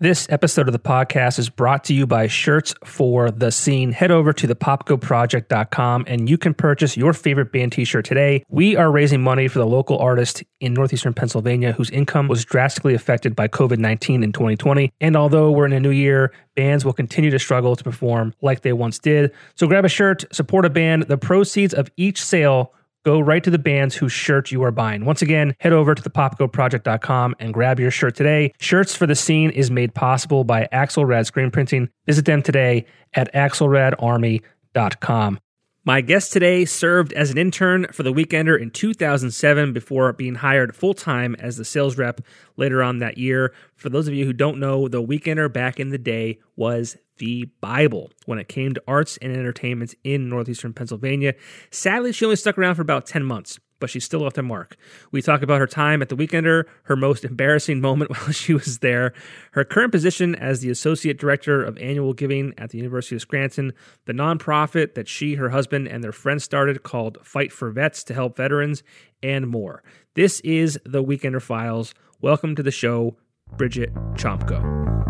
This episode of the podcast is brought to you by Shirts for the Scene. Head over to thepopkoproject.com and you can purchase your favorite band t shirt today. We are raising money for the local artist in northeastern Pennsylvania whose income was drastically affected by COVID 19 in 2020. And although we're in a new year, bands will continue to struggle to perform like they once did. So grab a shirt, support a band. The proceeds of each sale go right to the bands whose shirt you are buying. Once again, head over to thepopkoproject.com and grab your shirt today. Shirts for the Scene is made possible by Axelrad Screen Printing. Visit them today at axelradarmy.com. My guest today served as an intern for the Weekender in 2007 before being hired full time as the sales rep later on that year. For those of you who don't know, the Weekender back in the day was the Bible when it came to arts and entertainment in northeastern Pennsylvania. Sadly, she only stuck around for about 10 months but she still left a mark. We talk about her time at the Weekender, her most embarrassing moment while she was there, her current position as the Associate Director of Annual Giving at the University of Scranton, the nonprofit that she, her husband, and their friends started called Fight for Vets to help veterans, and more. This is the Weekender Files. Welcome to the show, Bridget Chomko.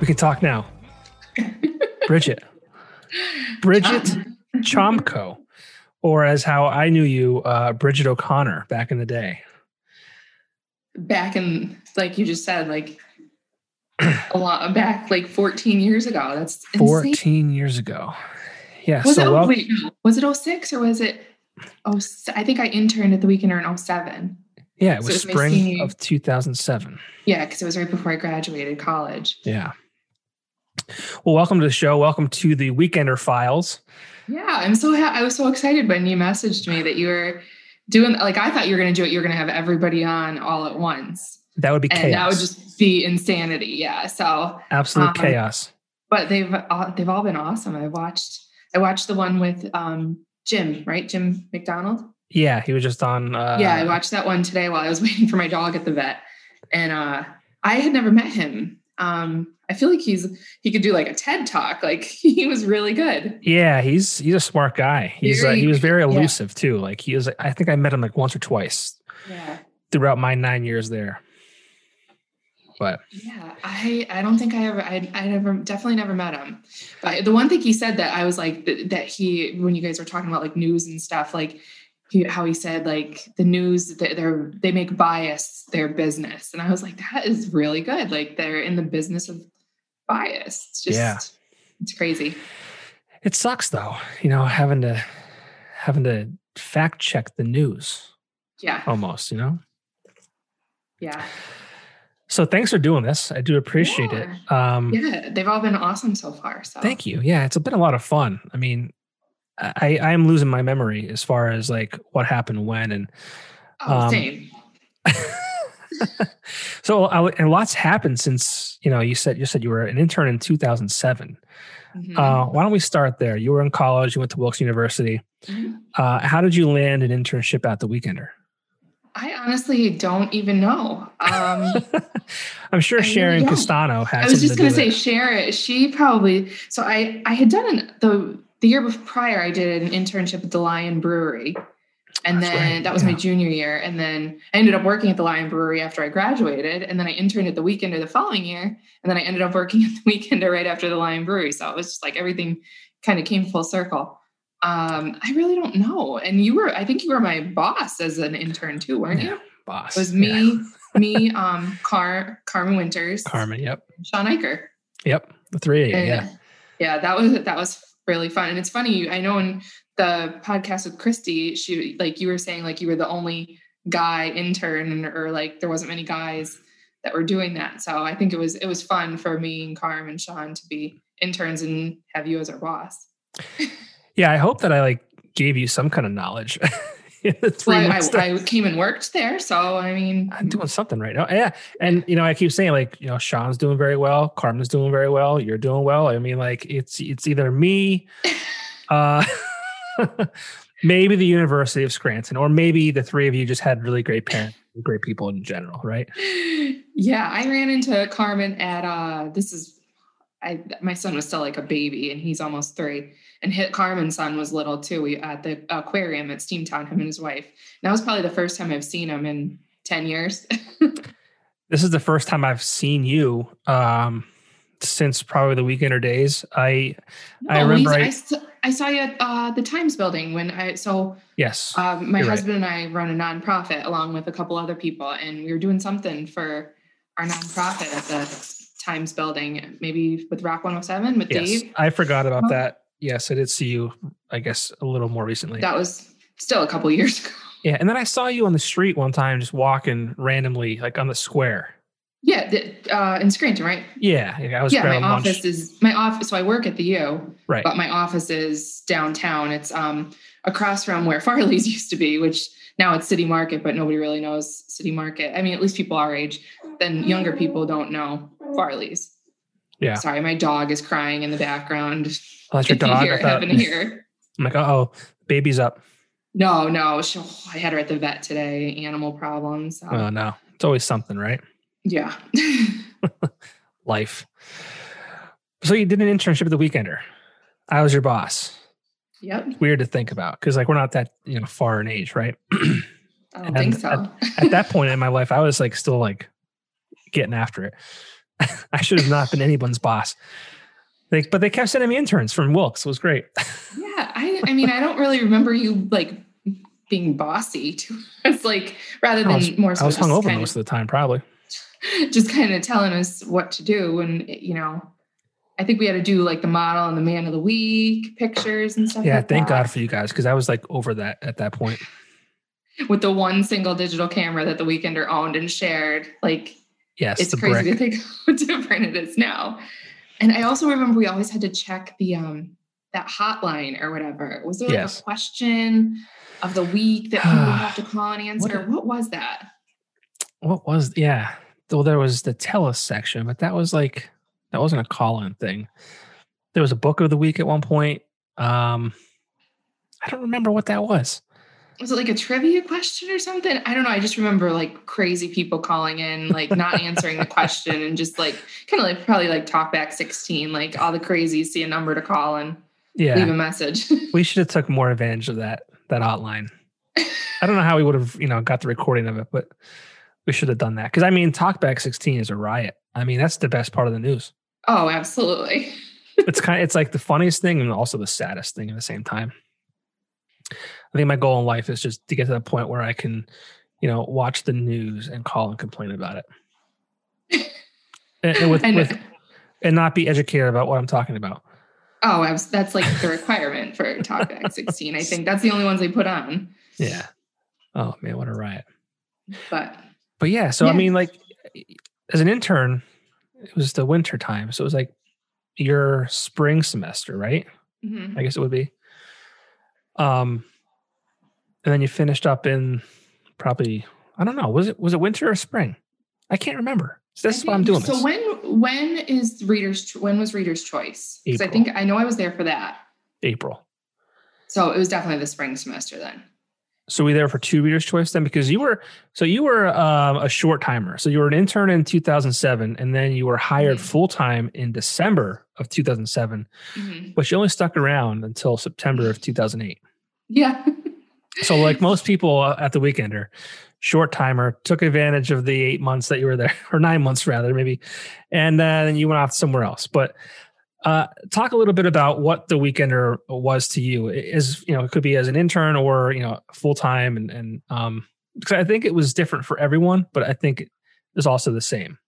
We can talk now. Bridget. Bridget Chomko, or as how I knew you, uh, Bridget O'Connor back in the day. Back in, like you just said, like a lot back, like 14 years ago. That's insane. 14 years ago. Yeah. Was so it, well, wait, was it 06 or was it, oh, I think I interned at the Weekender in 07. Yeah, it was, so it was spring of 2007. Yeah, because it was right before I graduated college. Yeah. Well, welcome to the show. Welcome to the Weekender Files. Yeah, I'm so ha- I was so excited when you messaged me that you were doing like I thought you were going to do it. You're going to have everybody on all at once. That would be and chaos. That would just be insanity. Yeah. So absolute um, chaos. But they've uh, they've all been awesome. I watched I watched the one with um, Jim, right? Jim McDonald. Yeah, he was just on. Uh, yeah, I watched that one today while I was waiting for my dog at the vet, and uh, I had never met him. Um, I feel like he's he could do like a TED talk. Like he was really good. Yeah, he's he's a smart guy. He's very, uh, he was very elusive yeah. too. Like he was. I think I met him like once or twice. Yeah. Throughout my nine years there. But yeah, I I don't think I ever I I never definitely never met him. But the one thing he said that I was like that he when you guys were talking about like news and stuff like he, how he said like the news they're they make bias their business and i was like that is really good like they're in the business of bias. It's just yeah. it's crazy. It sucks though, you know, having to having to fact check the news. Yeah. Almost, you know? Yeah. So thanks for doing this. I do appreciate yeah. it. Um, yeah, they've all been awesome so far. So thank you. Yeah, it's been a lot of fun. I mean, I I am losing my memory as far as like what happened when and oh, um, same. so and lots happened since you know you said you said you were an intern in 2007 mm-hmm. uh, why don't we start there you were in college you went to wilkes university mm-hmm. uh, how did you land an internship at the weekender I honestly don't even know. Um, I'm sure Sharon Castano has. I was just going to say Sharon. She probably. So I I had done an, the the year prior. I did an internship at the Lion Brewery, and That's then right. that was yeah. my junior year. And then I ended up working at the Lion Brewery after I graduated. And then I interned at the Weekender the following year. And then I ended up working at the Weekender right after the Lion Brewery. So it was just like everything kind of came full circle. Um, I really don't know. And you were, I think you were my boss as an intern too, weren't yeah, you? Boss. It was me, yeah. me, um, Car Carmen Winters, Carmen, yep. Sean Eicher. Yep. The three of you, yeah. Yeah, that was that was really fun. And it's funny, I know in the podcast with Christy, she like you were saying like you were the only guy intern or like there wasn't many guys that were doing that. So I think it was it was fun for me and Carm and Sean to be interns and have you as our boss. yeah, I hope that I like gave you some kind of knowledge. well, I, I, came and worked there, so I mean, I'm doing something right now. Yeah, and you know, I keep saying like, you know, Sean's doing very well, Carmen's doing very well, you're doing well. I mean, like, it's it's either me, uh, maybe the University of Scranton, or maybe the three of you just had really great parents. great people in general, right? Yeah, I ran into Carmen at uh this is I my son was still like a baby and he's almost three. And hit Carmen's son was little too. We at the aquarium at Steamtown, him and his wife. And that was probably the first time I've seen him in 10 years. this is the first time I've seen you um since probably the weekend or days. I no, I remember I, I, saw you at uh, the Times building when I so yes. Um, my husband right. and I run a nonprofit along with a couple other people, and we were doing something for our nonprofit at the Times building, maybe with Rock 107 with yes, Dave. I forgot about oh. that. Yes, I did see you, I guess, a little more recently. That was still a couple years ago. Yeah. And then I saw you on the street one time just walking randomly, like on the square. Yeah, the, uh, in Scranton, right? Yeah, I was. Yeah, my office lunch. is my office. So I work at the U, right? But my office is downtown. It's um across from where Farley's used to be, which now it's City Market, but nobody really knows City Market. I mean, at least people our age. Then younger people don't know Farley's. Yeah. Sorry, my dog is crying in the background. Oh, that's your dog. You hear, I hear. I'm like, uh oh, baby's up. No, no. She, I had her at the vet today. Animal problems. So. Oh no, it's always something, right? Yeah. Life. So you did an internship at the Weekender. I was your boss. Yep. weird to think about because like we're not that you know far in age, right? I don't think so. at, at, that point in my life, I was like still like getting after it. I should have not been anyone's boss. Like, but they kept sending me interns from Wilkes. It was great. yeah, I, I mean, I don't really remember you like being bossy. It's like rather than I was, more. So I was hungover most of the time, probably. Just kind of telling us what to do, and you know, I think we had to do like the model and the man of the week pictures and stuff. Yeah, like thank that. God for you guys because I was like over that at that point. With the one single digital camera that the Weekender owned and shared, like yes, it's crazy brick. to think how different it is now. And I also remember we always had to check the um that hotline or whatever. Was there like yes. a question of the week that people have to call and answer? What, what was that? What was yeah? Well, there was the tell us section, but that was like that wasn't a call in thing. There was a book of the week at one point. Um, I don't remember what that was. Was it like a trivia question or something? I don't know. I just remember like crazy people calling in, like not answering the question and just like kind of like probably like talkback 16, like all the crazies see a number to call and yeah. leave a message. we should have took more advantage of that that hotline. I don't know how we would have, you know, got the recording of it, but we should have done that. Cause I mean, talkback 16 is a riot. I mean, that's the best part of the news. Oh, absolutely. it's kind of, it's like the funniest thing and also the saddest thing at the same time. I think my goal in life is just to get to the point where I can, you know, watch the news and call and complain about it. and, and with, with and not be educated about what I'm talking about. Oh, that's like the requirement for Talkback 16. I think that's the only ones they put on. Yeah. Oh man, what a riot. But but yeah, so yeah. I mean like as an intern, it was the winter time. So it was like your spring semester, right? Mm-hmm. I guess it would be. Um, and then you finished up in probably I don't know was it was it winter or spring? I can't remember. So is why I'm doing so this. when when is readers when was Reader's Choice? Because I think I know I was there for that. April. So it was definitely the spring semester then. So we there for two readers choice then because you were so you were um, a short timer. So you were an intern in 2007 and then you were hired mm-hmm. full time in December of 2007. Mm-hmm. But you only stuck around until September of 2008. Yeah. so like most people at the weekender, short timer took advantage of the 8 months that you were there or 9 months rather maybe and then you went off somewhere else. But uh, talk a little bit about what the weekender was to you. Is you know it could be as an intern or you know full time, and and um, because I think it was different for everyone, but I think it was also the same.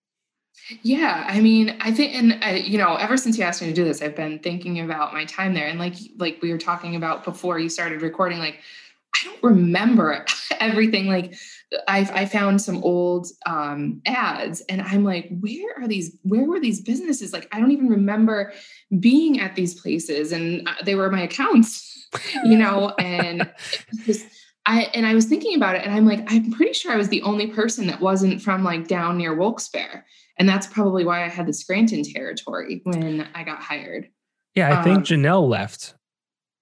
Yeah, I mean, I think, and uh, you know, ever since you asked me to do this, I've been thinking about my time there, and like like we were talking about before you started recording, like I don't remember everything. Like I, I found some old um, ads and I'm like, where are these? Where were these businesses? Like, I don't even remember being at these places and uh, they were my accounts, you know, and just, I, and I was thinking about it and I'm like, I'm pretty sure I was the only person that wasn't from like down near Wilkes-Barre. And that's probably why I had the Scranton territory when I got hired. Yeah. I think um, Janelle left.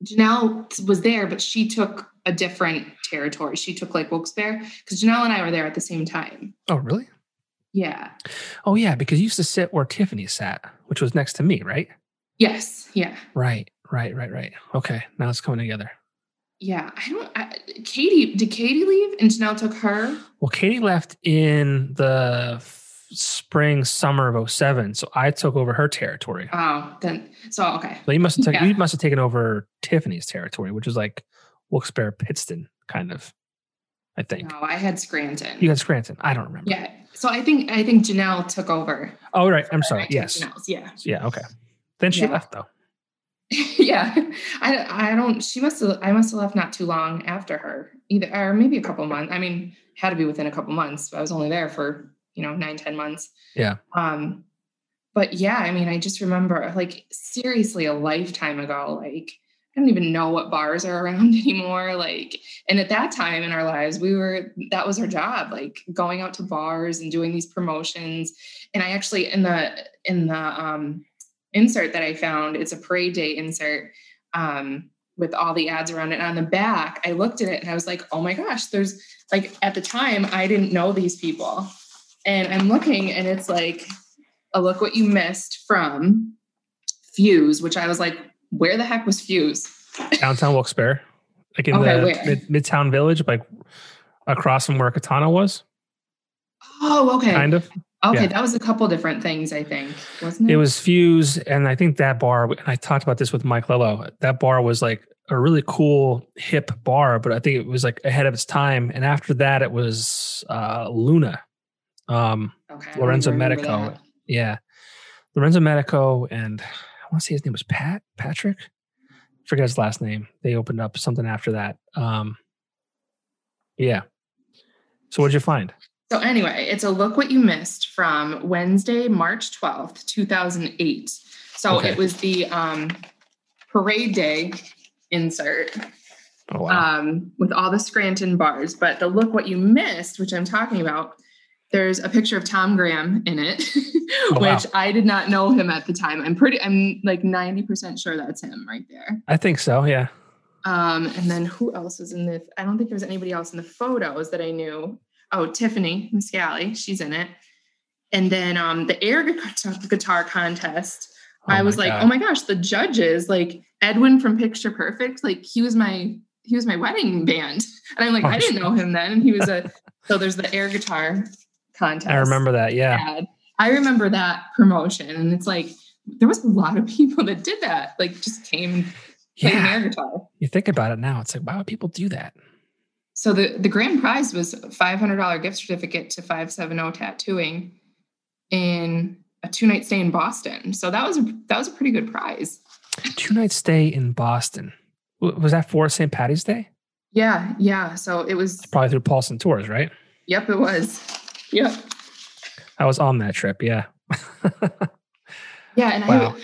Janelle was there, but she took a different territory. She took like Wilkes-Barre because Janelle and I were there at the same time. Oh, really? Yeah. Oh, yeah, because you used to sit where Tiffany sat, which was next to me, right? Yes. Yeah. Right, right, right, right. Okay, now it's coming together. Yeah. I don't. I, Katie did Katie leave and Janelle took her. Well, Katie left in the f- spring, summer of 07, so I took over her territory. Oh, then so okay. So you must have taken Yeah. you must have taken over Tiffany's territory, which is like Wilkes-Barre, Pittston, kind of. I think No, I had Scranton. you had Scranton. I don't remember. Yeah. So I think I think Janelle took over. Oh, right. I'm sorry. Yes. Janelle's, Yeah. Yeah. Okay. Then she Yeah. left though. yeah. I I don't. She must have. I must have left not too long after her either, or maybe a couple months. I mean, had to be within a couple months. I was only there for you know nine ten months. Yeah. Um. But yeah, I mean, I just remember like seriously a lifetime ago. Like I don't even know what bars are around anymore. Like, and at that time in our lives, we were that was our job, like going out to bars and doing these promotions. And I actually in the in the um, insert that I found, it's a parade day insert um, with all the ads around it. And on the back, I looked at it and I was like, oh my gosh, there's like at the time I didn't know these people, and I'm looking and it's like, a look what you missed from Fuse, which I was like, where the heck was Fuse? Downtown Wilkes-Barre, like in Okay, the mid- Midtown Village, like across from where Katana was, Oh, okay. kind of. Okay, yeah. that was a couple different things, I think, wasn't it? It was Fuse, and I think that bar. And I talked about this with Mike Lello. That bar was like a really cool, hip bar, but I think it was like ahead of its time. And after that, it was uh, Luna, um, okay, Lorenzo Medico. that. Yeah, Lorenzo Medico, and want to say his name was Pat Patrick. Forget his last name. They opened up something after that. Um, yeah. So what'd you find? So anyway, it's a look what you missed from Wednesday, March 12th, 2008. So Okay. it was the um, parade day insert Oh wow. um, with all the Scranton bars. But the look what you missed, which I'm talking about, there's a picture of Tom Graham in it, Oh, wow. which I did not know him at the time. I'm pretty, I'm like 90% sure that's him right there. I think so. Yeah. Um, and then who else was in the? I don't think there was anybody else in the photos that I knew. Oh, Tiffany Miscali, she's in it. And then um, the air guitar, guitar contest. Oh I was like, God. oh my gosh, the judges, like Edwin from Picture Perfect, like he was my he was my wedding band, and I'm like, Oh, I didn't know him then. And he was a so there's the air guitar contest. I remember that. Yeah. ad. I remember that promotion, and it's like there was a lot of people that did that, like just came and played an Yeah. air guitar. You think about it now, it's like, why would people do that? So the the grand prize was a five hundred dollar gift certificate to five seven zero tattooing in a two night stay in Boston. So that was a, that was a pretty good prize. Two night stay in Boston. Was that for St. Patty's Day? Yeah, yeah. So it was. Probably through Paulson Tours, right? Yep, it was. Yep. I was on that trip. Yeah. Yeah, and Wow.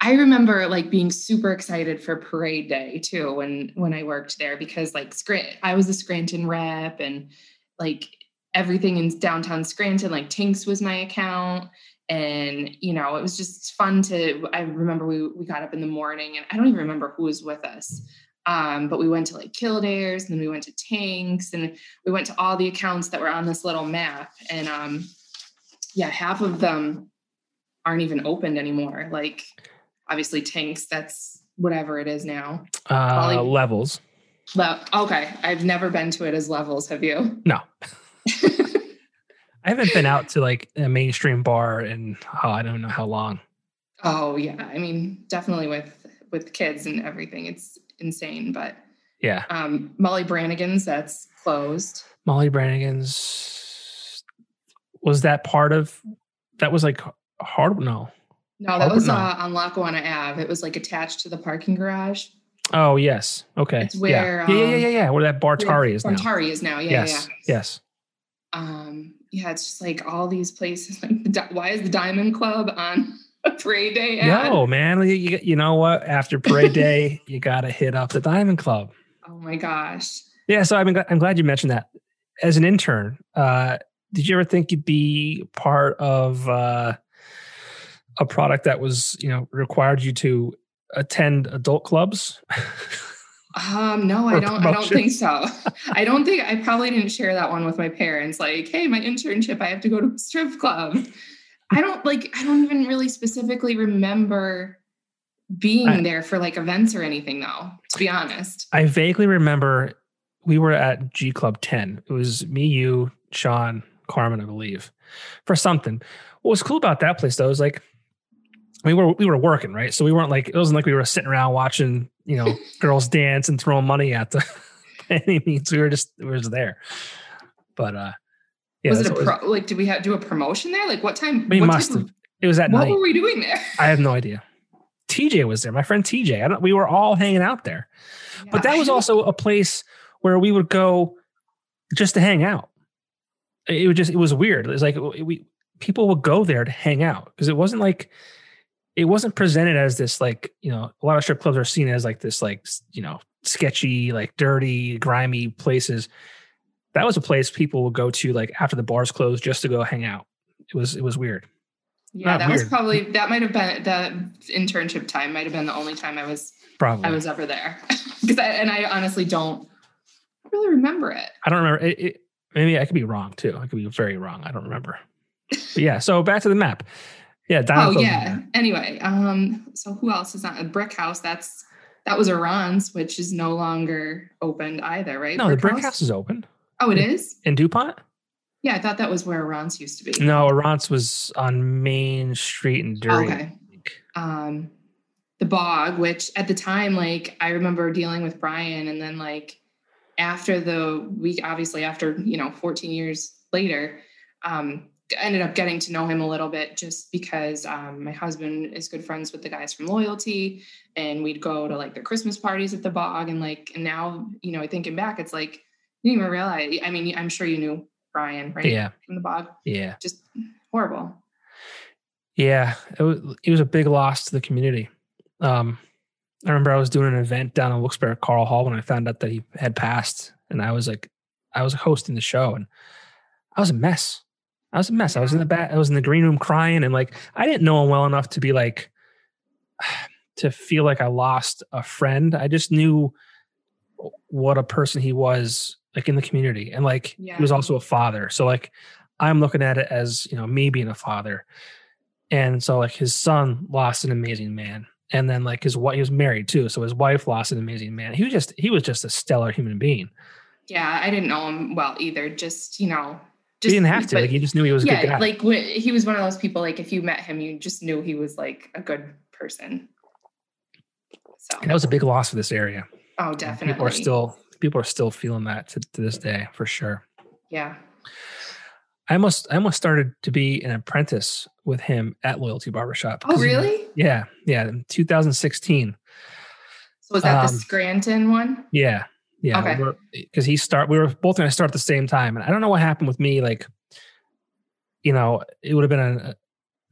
I I remember like being super excited for parade day too when when I worked there because like Scran- I was a Scranton rep and like everything in downtown Scranton like Tinks was my account and you know it was just fun to I remember we we got up in the morning and I don't even remember who was with us um, but we went to like Kildare's and then we went to Tanks and we went to all the accounts that were on this little map and um yeah half of them aren't even opened anymore. Like obviously Tanks, that's whatever it is now. Uh, Molly- levels. But okay, I've never been to it as levels. Have you? No. I haven't been out to like a mainstream bar in oh, I don't know how long. oh yeah, I mean definitely with with kids and everything, it's insane. But Yeah. um, Molly Brannigan's that's closed. Molly Brannigan's was that part of that was like hard no. No, that was no. uh, on Lackawanna Ave. It was like attached to the parking garage. Oh yes. Okay. It's where, yeah. yeah, yeah, um, yeah, yeah. Where that Bartari is now. Bartari is now. Yeah, yes. yeah. Yes. Um, yeah, it's just like all these places. Like, the, why is the Diamond Club on parade day? ad? Yo, man, you, you, know what? After parade day, you got to hit up the Diamond Club. Oh my gosh. Yeah, so I'm, I'm glad you mentioned that. As an intern, uh, did you ever think you'd be part of uh, a product that was, you know, required you to attend adult clubs? Um, no, I don't. I don't think so. I don't think I probably didn't share that one with my parents. Like, hey, my internship, I have to go to a strip club. I don't like. I don't even really specifically remember being I, there for like events or anything, though. To be honest, I vaguely remember we were at G Club Ten. It was me, you, Sean, Carmen, I believe, for something. What was cool about that place though is like we were we were working right, so we weren't like it wasn't like we were sitting around watching you know girls dance and throwing money at the any means. We were just we were just there. But uh, yeah, was it a pro, was, like did we have do a promotion there? Like what time? We must have. Of, it was at what night. What were we doing there? I have no idea. TJ was there. My friend TJ. I don't. We were all hanging out there, yeah. but that was also a place where we would go just to hang out. It was just it was weird. It was like we people would go there to hang out because it wasn't like it wasn't presented as this like you know a lot of strip clubs are seen as like this like you know sketchy like dirty grimy places that was a place people would go to like after the bars closed just to go hang out it was it was weird yeah Not that weird. was probably that might have been that internship time might have been the only time i was probably i was ever there because and i honestly don't really remember it i don't remember it, it, maybe i could be wrong too i could be very wrong i don't remember but yeah so back to the map yeah. oh yeah. Anyway, um, so who else is on a brick house? That's that was Iran's, which is no longer opened either, right? No, brick the brick house? house is open. Oh, it is in Dupont. Yeah, I thought that was where Iran's used to be. No, Iran's was on Main Street in Dury. Okay. Um, the Bog, which at the time, like I remember dealing with Brian, and then like after the week, obviously after you know 14 years later, um, ended up getting to know him a little bit just because um, my husband is good friends with the guys from Loyalty, and we'd go to like their Christmas parties at the bog, and like, and now you know, thinking back, it's like didn't even realize. I mean, I'm sure you knew Brian, right? Yeah, from the bog. Yeah, just horrible. Yeah, it was it was a big loss to the community. Um, I remember I was doing an event down in Wilkes-Barre Carl Hall when I found out that he had passed, and I was like, I was hosting the show, and I was a mess. I was a mess. I was in the back. I was in the green room crying, and like I didn't know him well enough to be like to feel like I lost a friend. I just knew what a person he was, like in the community, and like yeah. he was also a father. So like I'm looking at it as you know me being a father, and so like his son lost an amazing man, and then like his wife he was married too, so his wife lost an amazing man. He was just he was just a stellar human being. Yeah, I didn't know him well either. Just you know just, he didn't have to. But, like he just knew he was a yeah, good guy. Like he was one of those people. Like if you met him, you just knew he was like a good person. So and that was a big loss for this area. Oh, definitely. People are still people are still feeling that to, to this day for sure. Yeah. I almost I almost started to be an apprentice with him at Loyalty Barbershop. Oh, really? He, yeah, yeah. In 2016. So was that um, the Scranton one? Yeah, yeah, okay. Because he start, we were both going to start at the same time, and I don't know what happened with me. Like, you know, it would have been an,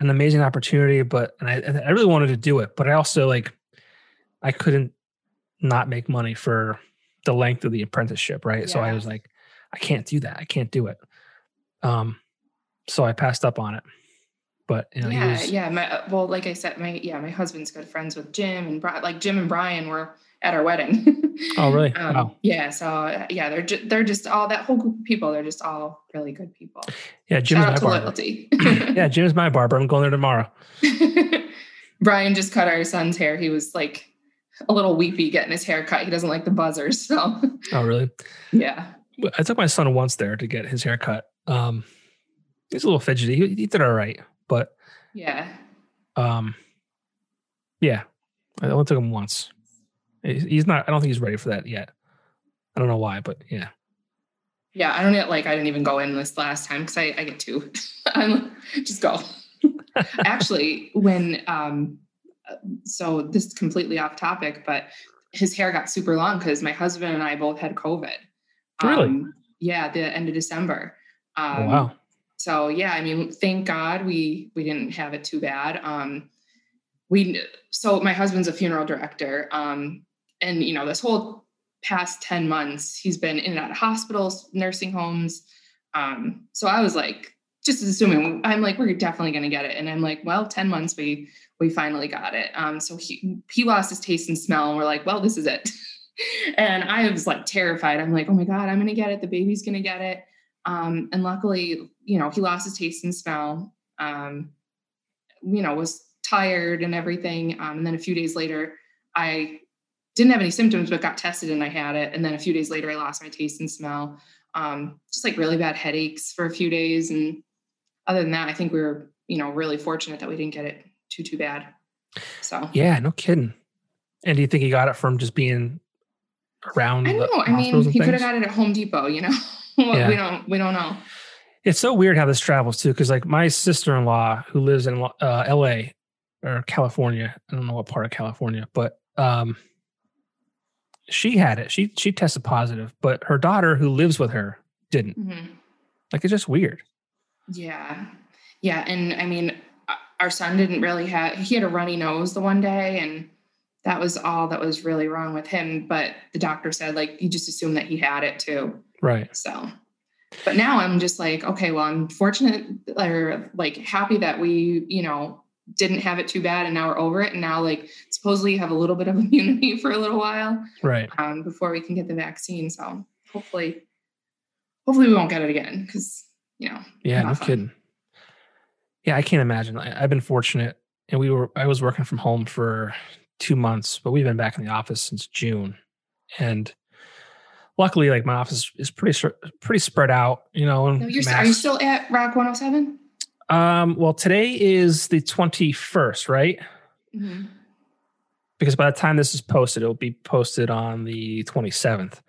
an amazing opportunity, but and I, I really wanted to do it, but I also like, I couldn't not make money for the length of the apprenticeship, right? Yeah. So I was like, I can't do that. I can't do it. Um, so I passed up on it. But you know, yeah, was, yeah. My, well, like I said, my yeah, my husband's good friends with Jim and Brian. Like Jim and Brian were at our wedding. oh, really? um, wow. Yeah. So yeah, they're ju- they're just all that whole group of people. They're just all really good people. Yeah, Jim's my barber. Loyalty. yeah, Jim's my barber. I'm going there tomorrow. Brian just cut our son's hair. He was like a little weepy getting his hair cut. He doesn't like the buzzers. So. Oh, really? Yeah. I took my son once there to get his hair cut. Um, he's a little fidgety. He, he did all right, but yeah. Um, yeah, I only took him once. He's not. I don't think he's ready for that yet. I don't know why, but yeah. Yeah, I don't get like I didn't even go in this last time because I, I get two. I'm just go. Actually, when um, so this is completely off topic, but his hair got super long because my husband and I both had COVID. Really? Um, yeah, the end of December. Oh, um, oh, wow. So yeah, I mean, thank God we we didn't have it too bad. Um, we so my husband's a funeral director. Um, and you know this whole past 10 months he's been in and out of hospitals nursing homes um, so i was like just assuming i'm like we're definitely going to get it and i'm like well 10 months we we finally got it um, so he he lost his taste and smell and we're like well this is it and I was like terrified. I'm like, oh my God, I'm going to get it. The baby's going to get it. Um, and luckily, you know, he lost his taste and smell, um, you know, was tired and everything. Um, and then a few days later, I didn't have any symptoms, but got tested and I had it. And then a few days later, I lost my taste and smell. Um, just like really bad headaches for a few days. And other than that, I think we were, you know, really fortunate that we didn't get it too, too bad. So, yeah, no kidding. And do you think he got it from just being around? I don't know. I mean, he could have got it at Home Depot, you know, well, yeah. we don't, we don't know. It's so weird how this travels too. Cause like my sister-in-law who lives in uh, LA or California, I don't know what part of California, but, um, she had it. She she tested positive, but her daughter who lives with her didn't. Mm-hmm. Like it's just weird. Yeah. Yeah, and I mean our son didn't really have he had a runny nose the one day and that was all that was really wrong with him, but the doctor said like you just assume that he had it too. Right. So but now I'm just like, okay, well, I'm fortunate or like happy that we, you know, didn't have it too bad and now we're over it and now like supposedly you have a little bit of immunity for a little while right um, before we can get the vaccine so hopefully hopefully we won't get it again because you know yeah no fun. kidding yeah i can't imagine I, have been fortunate and we were i was working from home for two months but we've been back in the office since june and luckily like my office is pretty pretty spread out you know no, you're, are you still at rock 107 um, well, today is the 21st, right? Mm-hmm. Because by the time this is posted, it'll be posted on the 27th.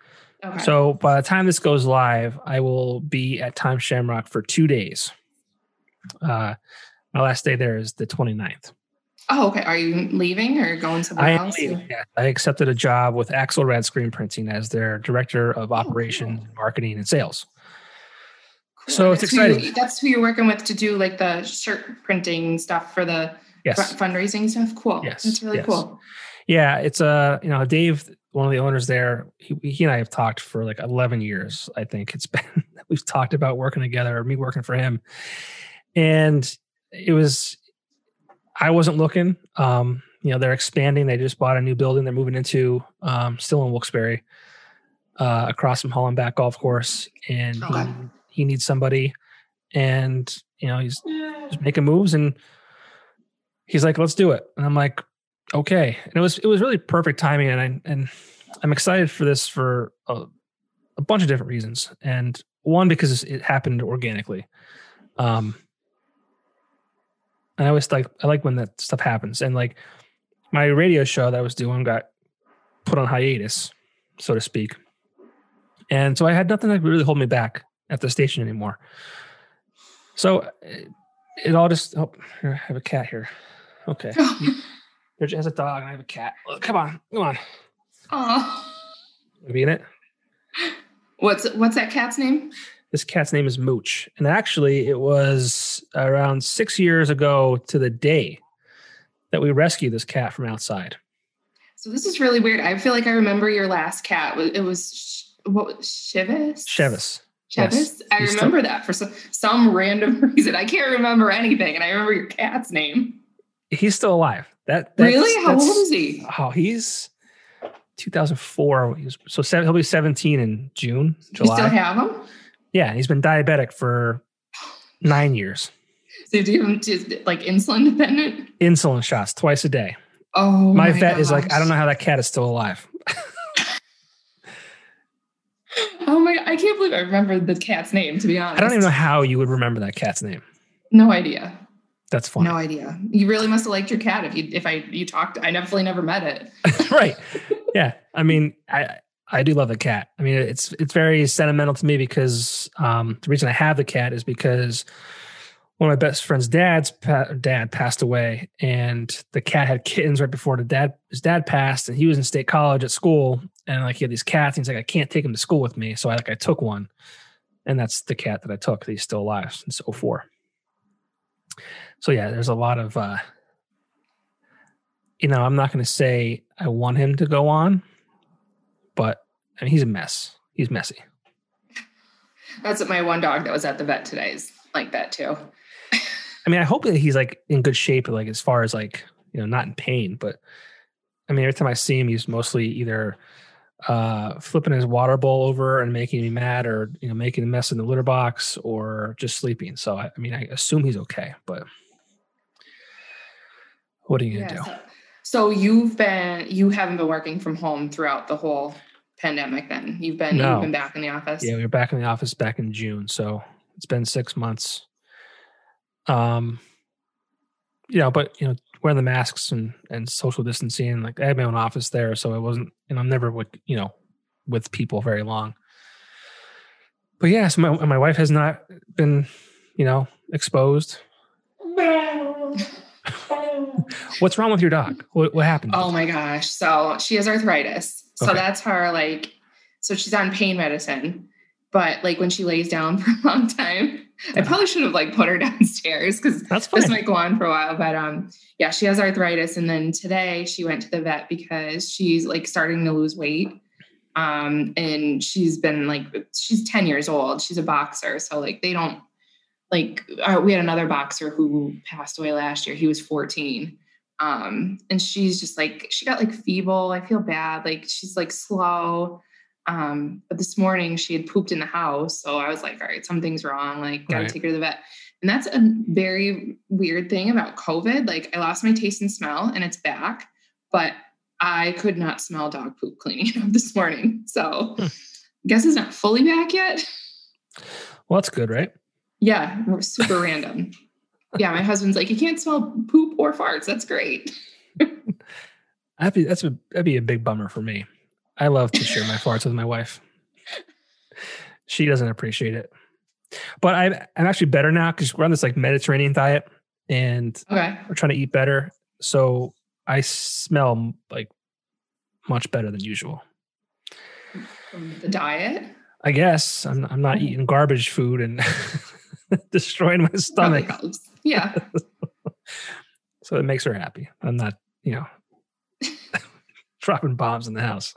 Okay. So by the time this goes live, I will be at Times Shamrock for two days. Uh, my last day there is the 29th. Oh, okay. Are you leaving or going somewhere I else? Leaving, yeah. I accepted a job with Axelrad Screen Printing as their director of oh, operations, cool. marketing, and sales. So it's exciting. Who, that's who you're working with to do like the shirt printing stuff for the yes. fundraising stuff. Cool. Yes. That's really yes. cool. Yeah. It's uh, you know, Dave, one of the owners there, he, he and I have talked for like 11 years. I think it's been, we've talked about working together or me working for him. And it was, I wasn't looking, um, you know, they're expanding. They just bought a new building. They're moving into, um, still in Wilkes-Barre, uh, across from Hollenback Golf Course. And okay. he, he needs somebody, and you know he's just making moves, and he's like, "Let's do it," and I'm like, "Okay." And it was it was really perfect timing, and I and I'm excited for this for a, a bunch of different reasons, and one because it happened organically. Um, and I always like I like when that stuff happens, and like my radio show that I was doing got put on hiatus, so to speak. And so I had nothing that could really hold me back at the station anymore. So it, it all just oh here, I have a cat here. Okay. There's has a dog and I have a cat. come on, come on. Oh. Be in it. What's what's that cat's name? This cat's name is Mooch, and actually, it was around six years ago to the day that we rescued this cat from outside. So this is really weird. I feel like I remember your last cat. It was what Chevis. Chevis. Chevis. Yes, I remember still, that for some, some random reason. I can't remember anything, and I remember your cat's name. He's still alive. That really? How old is he? Oh, he's 2004. He was, so seven, he'll be 17 in June, July. You still have him? Yeah, he's been diabetic for nine years. So do you have like insulin dependent? Insulin shots twice a day. Oh, my, my vet gosh. is like, I don't know how that cat is still alive. Oh my! I can't believe I remember the cat's name. To be honest, I don't even know how you would remember that cat's name. No idea. That's fine. No idea. You really must have liked your cat if you if I you talked. I definitely never met it. right. Yeah. I mean, I I do love the cat. I mean, it's it's very sentimental to me because um, the reason I have the cat is because one of my best friend's dad's pa- dad passed away, and the cat had kittens right before the dad his dad passed, and he was in state college at school, and like he had these cats. And he's like, I can't take him to school with me, so I like I took one, and that's the cat that I took. He's still alive since 04. So yeah, there's a lot of, uh, you know, I'm not going to say I want him to go on, but I mean, he's a mess. He's messy. That's what my one dog that was at the vet today is like that too. I mean, I hope that he's like in good shape, like as far as like, you know, not in pain, but I mean, every time I see him, he's mostly either uh, flipping his water bowl over and making me mad, or you know, making a mess in the litter box, or just sleeping. So I, I mean, I assume he's okay, but what are you gonna yeah, do? So, so, you've been you haven't been working from home throughout the whole pandemic. Then you've been no. you've been back in the office. Yeah, we were back in the office back in June, so it's been six months. Um, you know, but you know, wearing the masks and and social distancing. Like I had my own office there, so it wasn't, and I'm never with you know with people very long. But yeah, so my my wife has not been, you know, exposed. What's wrong with your dog? What, what happened? Oh my gosh! So she has arthritis. So okay. that's her like. So she's on pain medicine, but like when she lays down for a long time, I probably should have like put her downstairs because this might go on for a while. But um, yeah, she has arthritis, and then today she went to the vet because she's like starting to lose weight. Um, and she's been like she's 10 years old. She's a boxer, so like they don't like uh, we had another boxer who passed away last year. He was 14. Um, and she's just like she got like feeble. I feel bad. Like she's like slow um, but this morning she had pooped in the house. So I was like, all right, something's wrong. Like, gotta right. take her to the vet. And that's a very weird thing about COVID. Like, I lost my taste and smell and it's back, but I could not smell dog poop cleaning up this morning. So hmm. I guess it's not fully back yet. Well, that's good, right? Yeah, super random. Yeah, my husband's like, you can't smell poop or farts. That's great. that'd be that's a that'd be a big bummer for me. I love to share my farts with my wife. She doesn't appreciate it. But I, I'm actually better now because we're on this like Mediterranean diet and okay. we're trying to eat better. So I smell like much better than usual. From the diet? I guess I'm I'm not eating garbage food and destroying my stomach. Yeah. so it makes her happy. I'm not, you know, dropping bombs in the house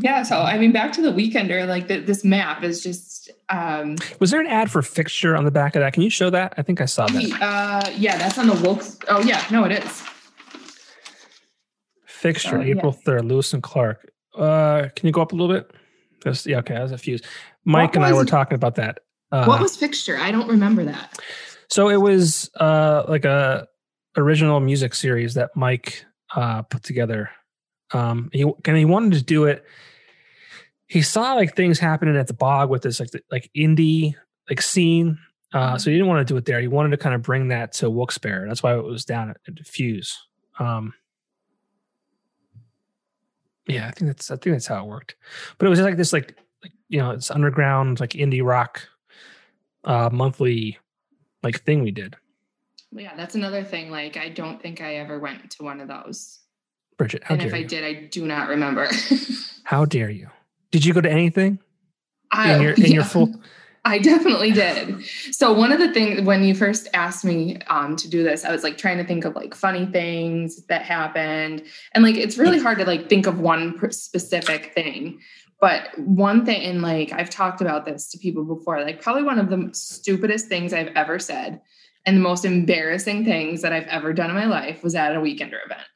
yeah so i mean back to the weekender like the, this map is just um was there an ad for fixture on the back of that can you show that i think i saw that uh yeah that's on the Wilkes. oh yeah no it is fixture oh, april yeah. 3rd lewis and clark uh can you go up a little bit Just, yeah okay that was a fuse mike what and i were talking about that uh, what was fixture i don't remember that so it was uh like a original music series that mike uh put together um, he and he wanted to do it. He saw like things happening at the bog with this like the, like indie like scene. Uh, so he didn't want to do it there. He wanted to kind of bring that to Wilkes-Barre. That's why it was down at, at Fuse. Um, yeah, I think that's I think that's how it worked. But it was just like this like like you know it's underground like indie rock uh monthly like thing we did. Yeah, that's another thing. Like I don't think I ever went to one of those. Bridget, and if I did, I do not remember. how dare you? Did you go to anything? I, in your, in yeah, your full. I definitely did. So one of the things when you first asked me um, to do this, I was like trying to think of like funny things that happened, and like it's really hard to like think of one specific thing. But one thing, and like I've talked about this to people before, like probably one of the stupidest things I've ever said, and the most embarrassing things that I've ever done in my life was at a weekender event.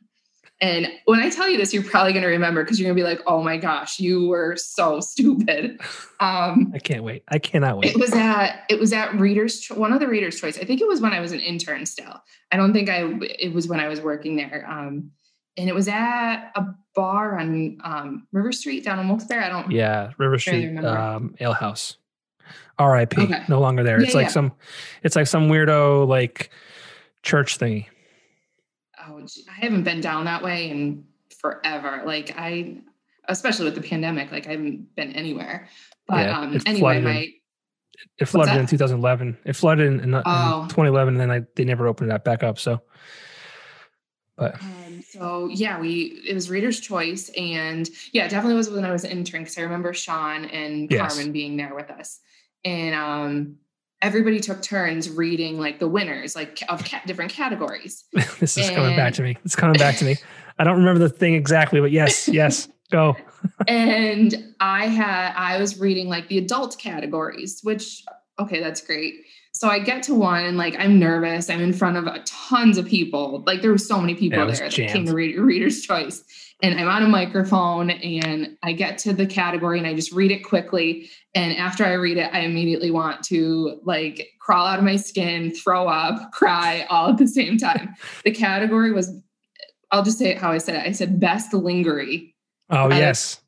And when I tell you this, you're probably going to remember because you're going to be like, "Oh my gosh, you were so stupid." Um, I can't wait. I cannot wait. It was at it was at Readers one of the Readers Choice. I think it was when I was an intern still. I don't think I it was when I was working there. Um, and it was at a bar on um, River Street down in Wilkes-Barre. I don't. Yeah, River Street um, Ale House. R.I.P. Okay. No longer there. Yeah, it's like yeah. some, it's like some weirdo like church thingy oh, I haven't been down that way in forever. Like I, especially with the pandemic, like I haven't been anywhere. But yeah, um, anyway, my in, it flooded in 2011. It flooded in, in, oh. in 2011, and then I, they never opened that back up. So, but um, so yeah, we it was Reader's Choice, and yeah, definitely was when I was an intern because I remember Sean and yes. Carmen being there with us, and um, everybody took turns reading like the winners like of ca- different categories. This is and, coming back to me. It's coming back to me. I don't remember the thing exactly but yes yes go. And i had i was reading like the adult categories which okay that's great So I get to one and like I'm nervous. I'm in front of tons of people. Like there were so many people Yeah, there that came to read, Reader's Choice. And I'm on a microphone and I get to the category and I just read it quickly. And after I read it, I immediately want to like crawl out of my skin, throw up, cry all at the same time. the category was, I'll just say it how I said it. I said best lingerie Oh I- yes,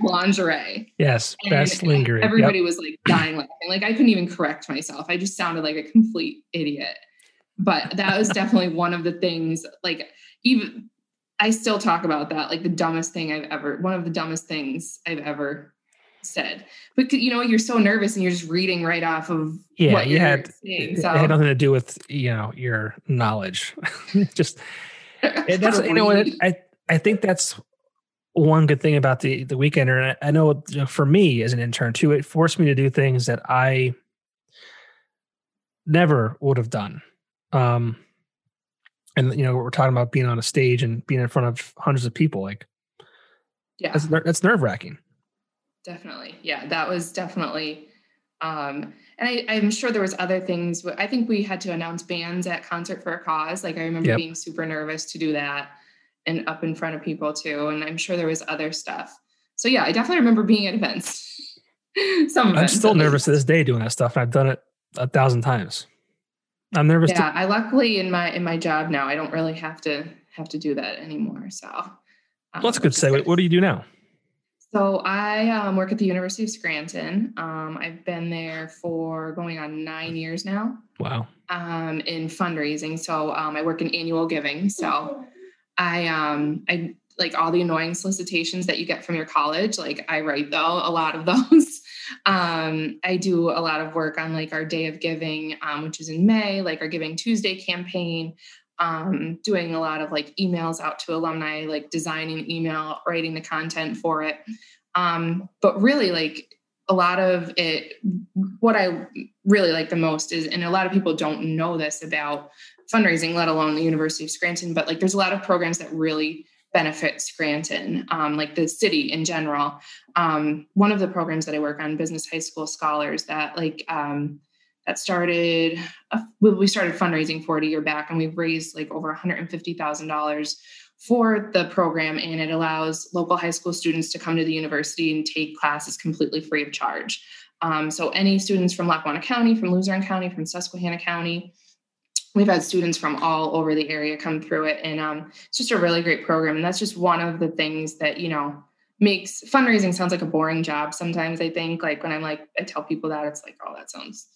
lingerie. yes, And best lingering. Yep. Everybody was like dying laughing. Like I couldn't even correct myself. I just sounded like a complete idiot. But that was definitely one of the things. Like even I still talk about that. Like the dumbest thing I've ever. One of the dumbest things I've ever said. But you know, you're so nervous and you're just reading right off of Yeah, what you had saying. it had nothing to do with you know your knowledge. Just that's you know what. I I think that's one good thing about the the weekender. And I, I know for me as an intern too, it forced me to do things that I never would have done. Um, and you know we're talking about being on a stage and being in front of hundreds of people. Like yeah. that's that's nerve wracking. definitely yeah that was definitely um and I, i'm sure there was other things i think we had to announce bands at concert for a cause like i remember Yep. being super nervous to do that and up in front of people too and i'm sure there was other stuff so yeah i definitely remember being at events some I'm events, still nervous least. to this day doing that stuff, and I've done it a thousand times. I'm nervous. yeah i luckily in my in my job now i don't really have to have to do that anymore so um, Well, that's a good segue. What do you do now? So I um, work at the University of Scranton. Um, I've been there for going on nine years now Wow. um, in fundraising. So um, I work in annual giving. So I um, I like all the annoying solicitations that you get from your college. Like I write though a lot of those. um, I do a lot of work on like our Day of Giving, um, which is in May, like our Giving Tuesday campaign. Um, doing a lot of like emails out to alumni, like designing email, writing the content for it. Um, but really, like a lot of it, what I really like the most is, and a lot of people don't know this about fundraising, let alone the University of Scranton, but like there's a lot of programs that really benefit Scranton, um, like the city in general. Um, one of the programs that I work on, Business High School Scholars, that like um, that started, uh, we started fundraising for it a year back, and we've raised like over $150,000 for the program, and it allows local high school students to come to the university and take classes completely free of charge. Um, so any students from Lackawanna County, from Luzerne County, from Susquehanna County, we've had students from all over the area come through it, and um, it's just a really great program. And that's just one of the things that you know makes fundraising sounds like a boring job. Sometimes I think like when I'm like I tell people that it's like oh that sounds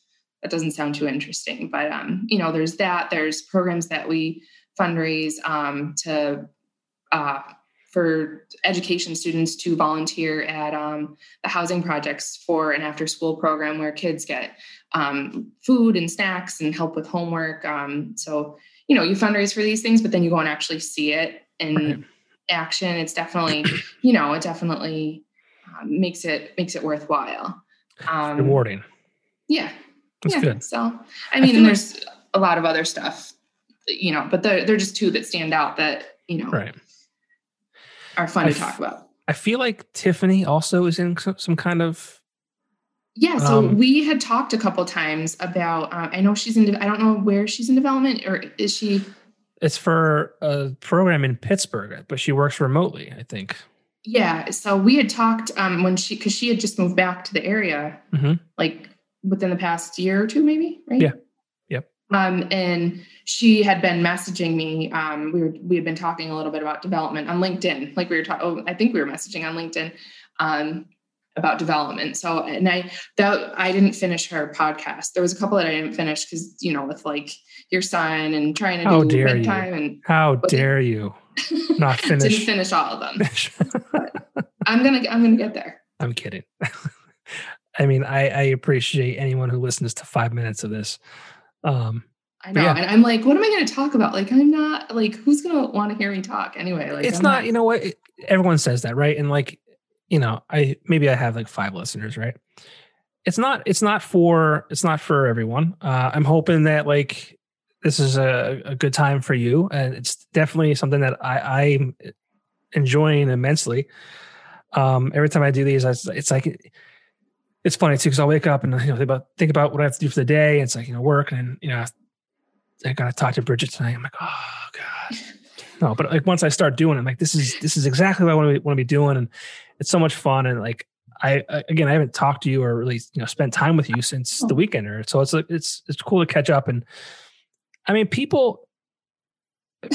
that doesn't sound too interesting, but um, you know there's that. There's programs that we fundraise um, to uh, for education students to volunteer at um, the housing projects for an after school program where kids get um, food and snacks and help with homework. Um, so, you know, you fundraise for these things, but then you go and actually see it in Right. action. It's definitely, you know, it definitely um, makes it makes it worthwhile. Um, Rewarding. Yeah, That's yeah. good. So, I I mean, like- there's a lot of other stuff, you know, but they're they're just two that stand out that you know Right. are fun I to f- talk about. I feel like Tiffany also is in some kind of Yeah, so Um, we had talked a couple times about. Uh, I know she's in. I don't know where she's in development, or is she? it's for a program in Pittsburgh, but she works remotely, I think. Yeah, so we had talked um, when she because she had just moved back to the area, Mhm. like within the past year or two, maybe, right? Yeah. Yep. Um, and she had been messaging me. Um, we were we had been talking a little bit about development on LinkedIn, like we were talking. Oh, I think we were messaging on LinkedIn um, about development. So, and I that I didn't finish her podcast. There was a couple that I didn't finish because you know with like your son and trying to How do dare you. bedtime and How dare you not finish didn't finish? all of them. I'm gonna I'm gonna get there. I'm kidding. I mean, I, I appreciate anyone who listens to five minutes of this. Um, I know. yeah. And I'm like, what am I going to talk about? Like, I'm not like, who's going to want to hear me talk anyway? Like, it's I'm not, you know what? It- everyone says that, right? And like, you know, I maybe I have like five listeners, right? It's not, it's not for, it's not for everyone. Uh, I'm hoping that like this is a, a good time for you, and it's definitely something that I, I'm enjoying immensely. Um, every time I do these, I, it's like it's funny too because I'll wake up and you know think about think about what I have to do for the day. It's like you know work and you know I gotta talk to Bridget tonight. I'm like, oh god, no. But like once I start doing it, I'm like this is this is exactly what I want to want to be doing, and it's so much fun. And like I again, I haven't talked to you or really you know spent time with you since the weekend, or so it's like it's it's cool to catch up. And I mean, people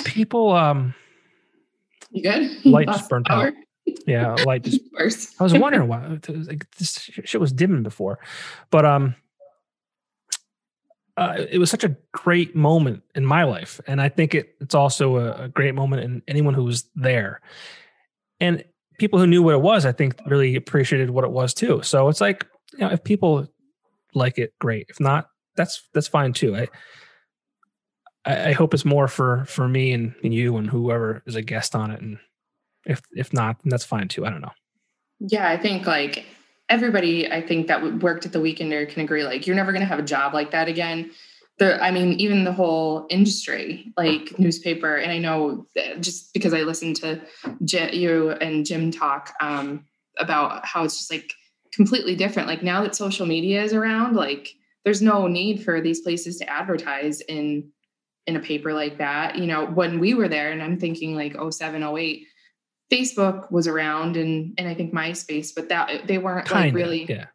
people um, you good? Light just burnt power. out. Yeah, light just. I was wondering why like this shit was dimming before, but um, uh, it was such a great moment in my life, and I think it, it's also a, a, great moment in anyone who was there. And people who knew what it was, I think, really appreciated what it was too. So it's like, you know, if people like it, great. If not, that's that's fine too. I I, hope it's more for for me and, and you and whoever is a guest on it. And if if not, that's fine too. I don't know. Yeah, I think like everybody I think that worked at the Weekender can agree like you're never going to have a job like that again. The I mean even the whole industry like newspaper and I know just because I listened to you and Jim talk um, about how it's just like completely different like now that social media is around like there's no need for these places to advertise in in a paper like that you know when we were there and i'm thinking like 07 08 Facebook was around and and I think MySpace, but that they weren't Kinda, like really yeah.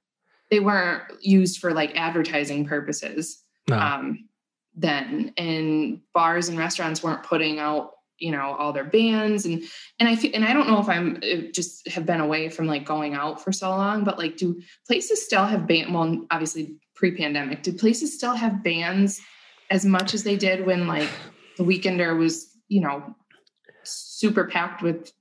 they weren't used for like advertising purposes no. um then and bars and restaurants weren't putting out you know all their bands and and I feel and I don't know if I'm just have been away from like going out for so long but like do places still have band well obviously pre-pandemic did places still have bands as much as they did when like the weekender was you know super packed with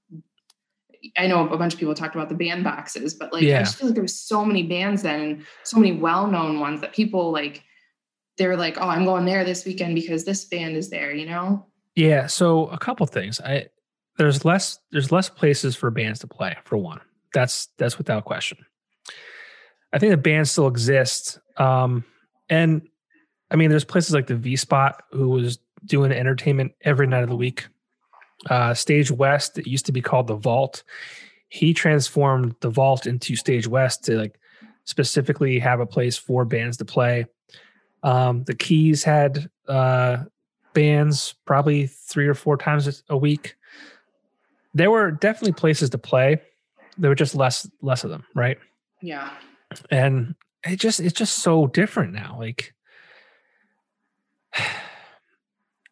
I know a bunch of people talked about the band boxes, but like yeah. I just feel like there was so many bands then and so many well-known ones that people like they're like, oh, I'm going there this weekend because this band is there, you know? Yeah. So a couple things. I there's less there's less places for bands to play, for one. That's that's without question. I think the bands still exist. Um and I mean there's places like the V Spot who was doing entertainment every night of the week uh, Stage West, it used to be called the Vault. He transformed the Vault into Stage West to like specifically have a place for bands to play. Um, the Keys had uh, bands probably three or four times a week. There were definitely places to play. There were just less less of them, right? Yeah. And it just it's just so different now. Like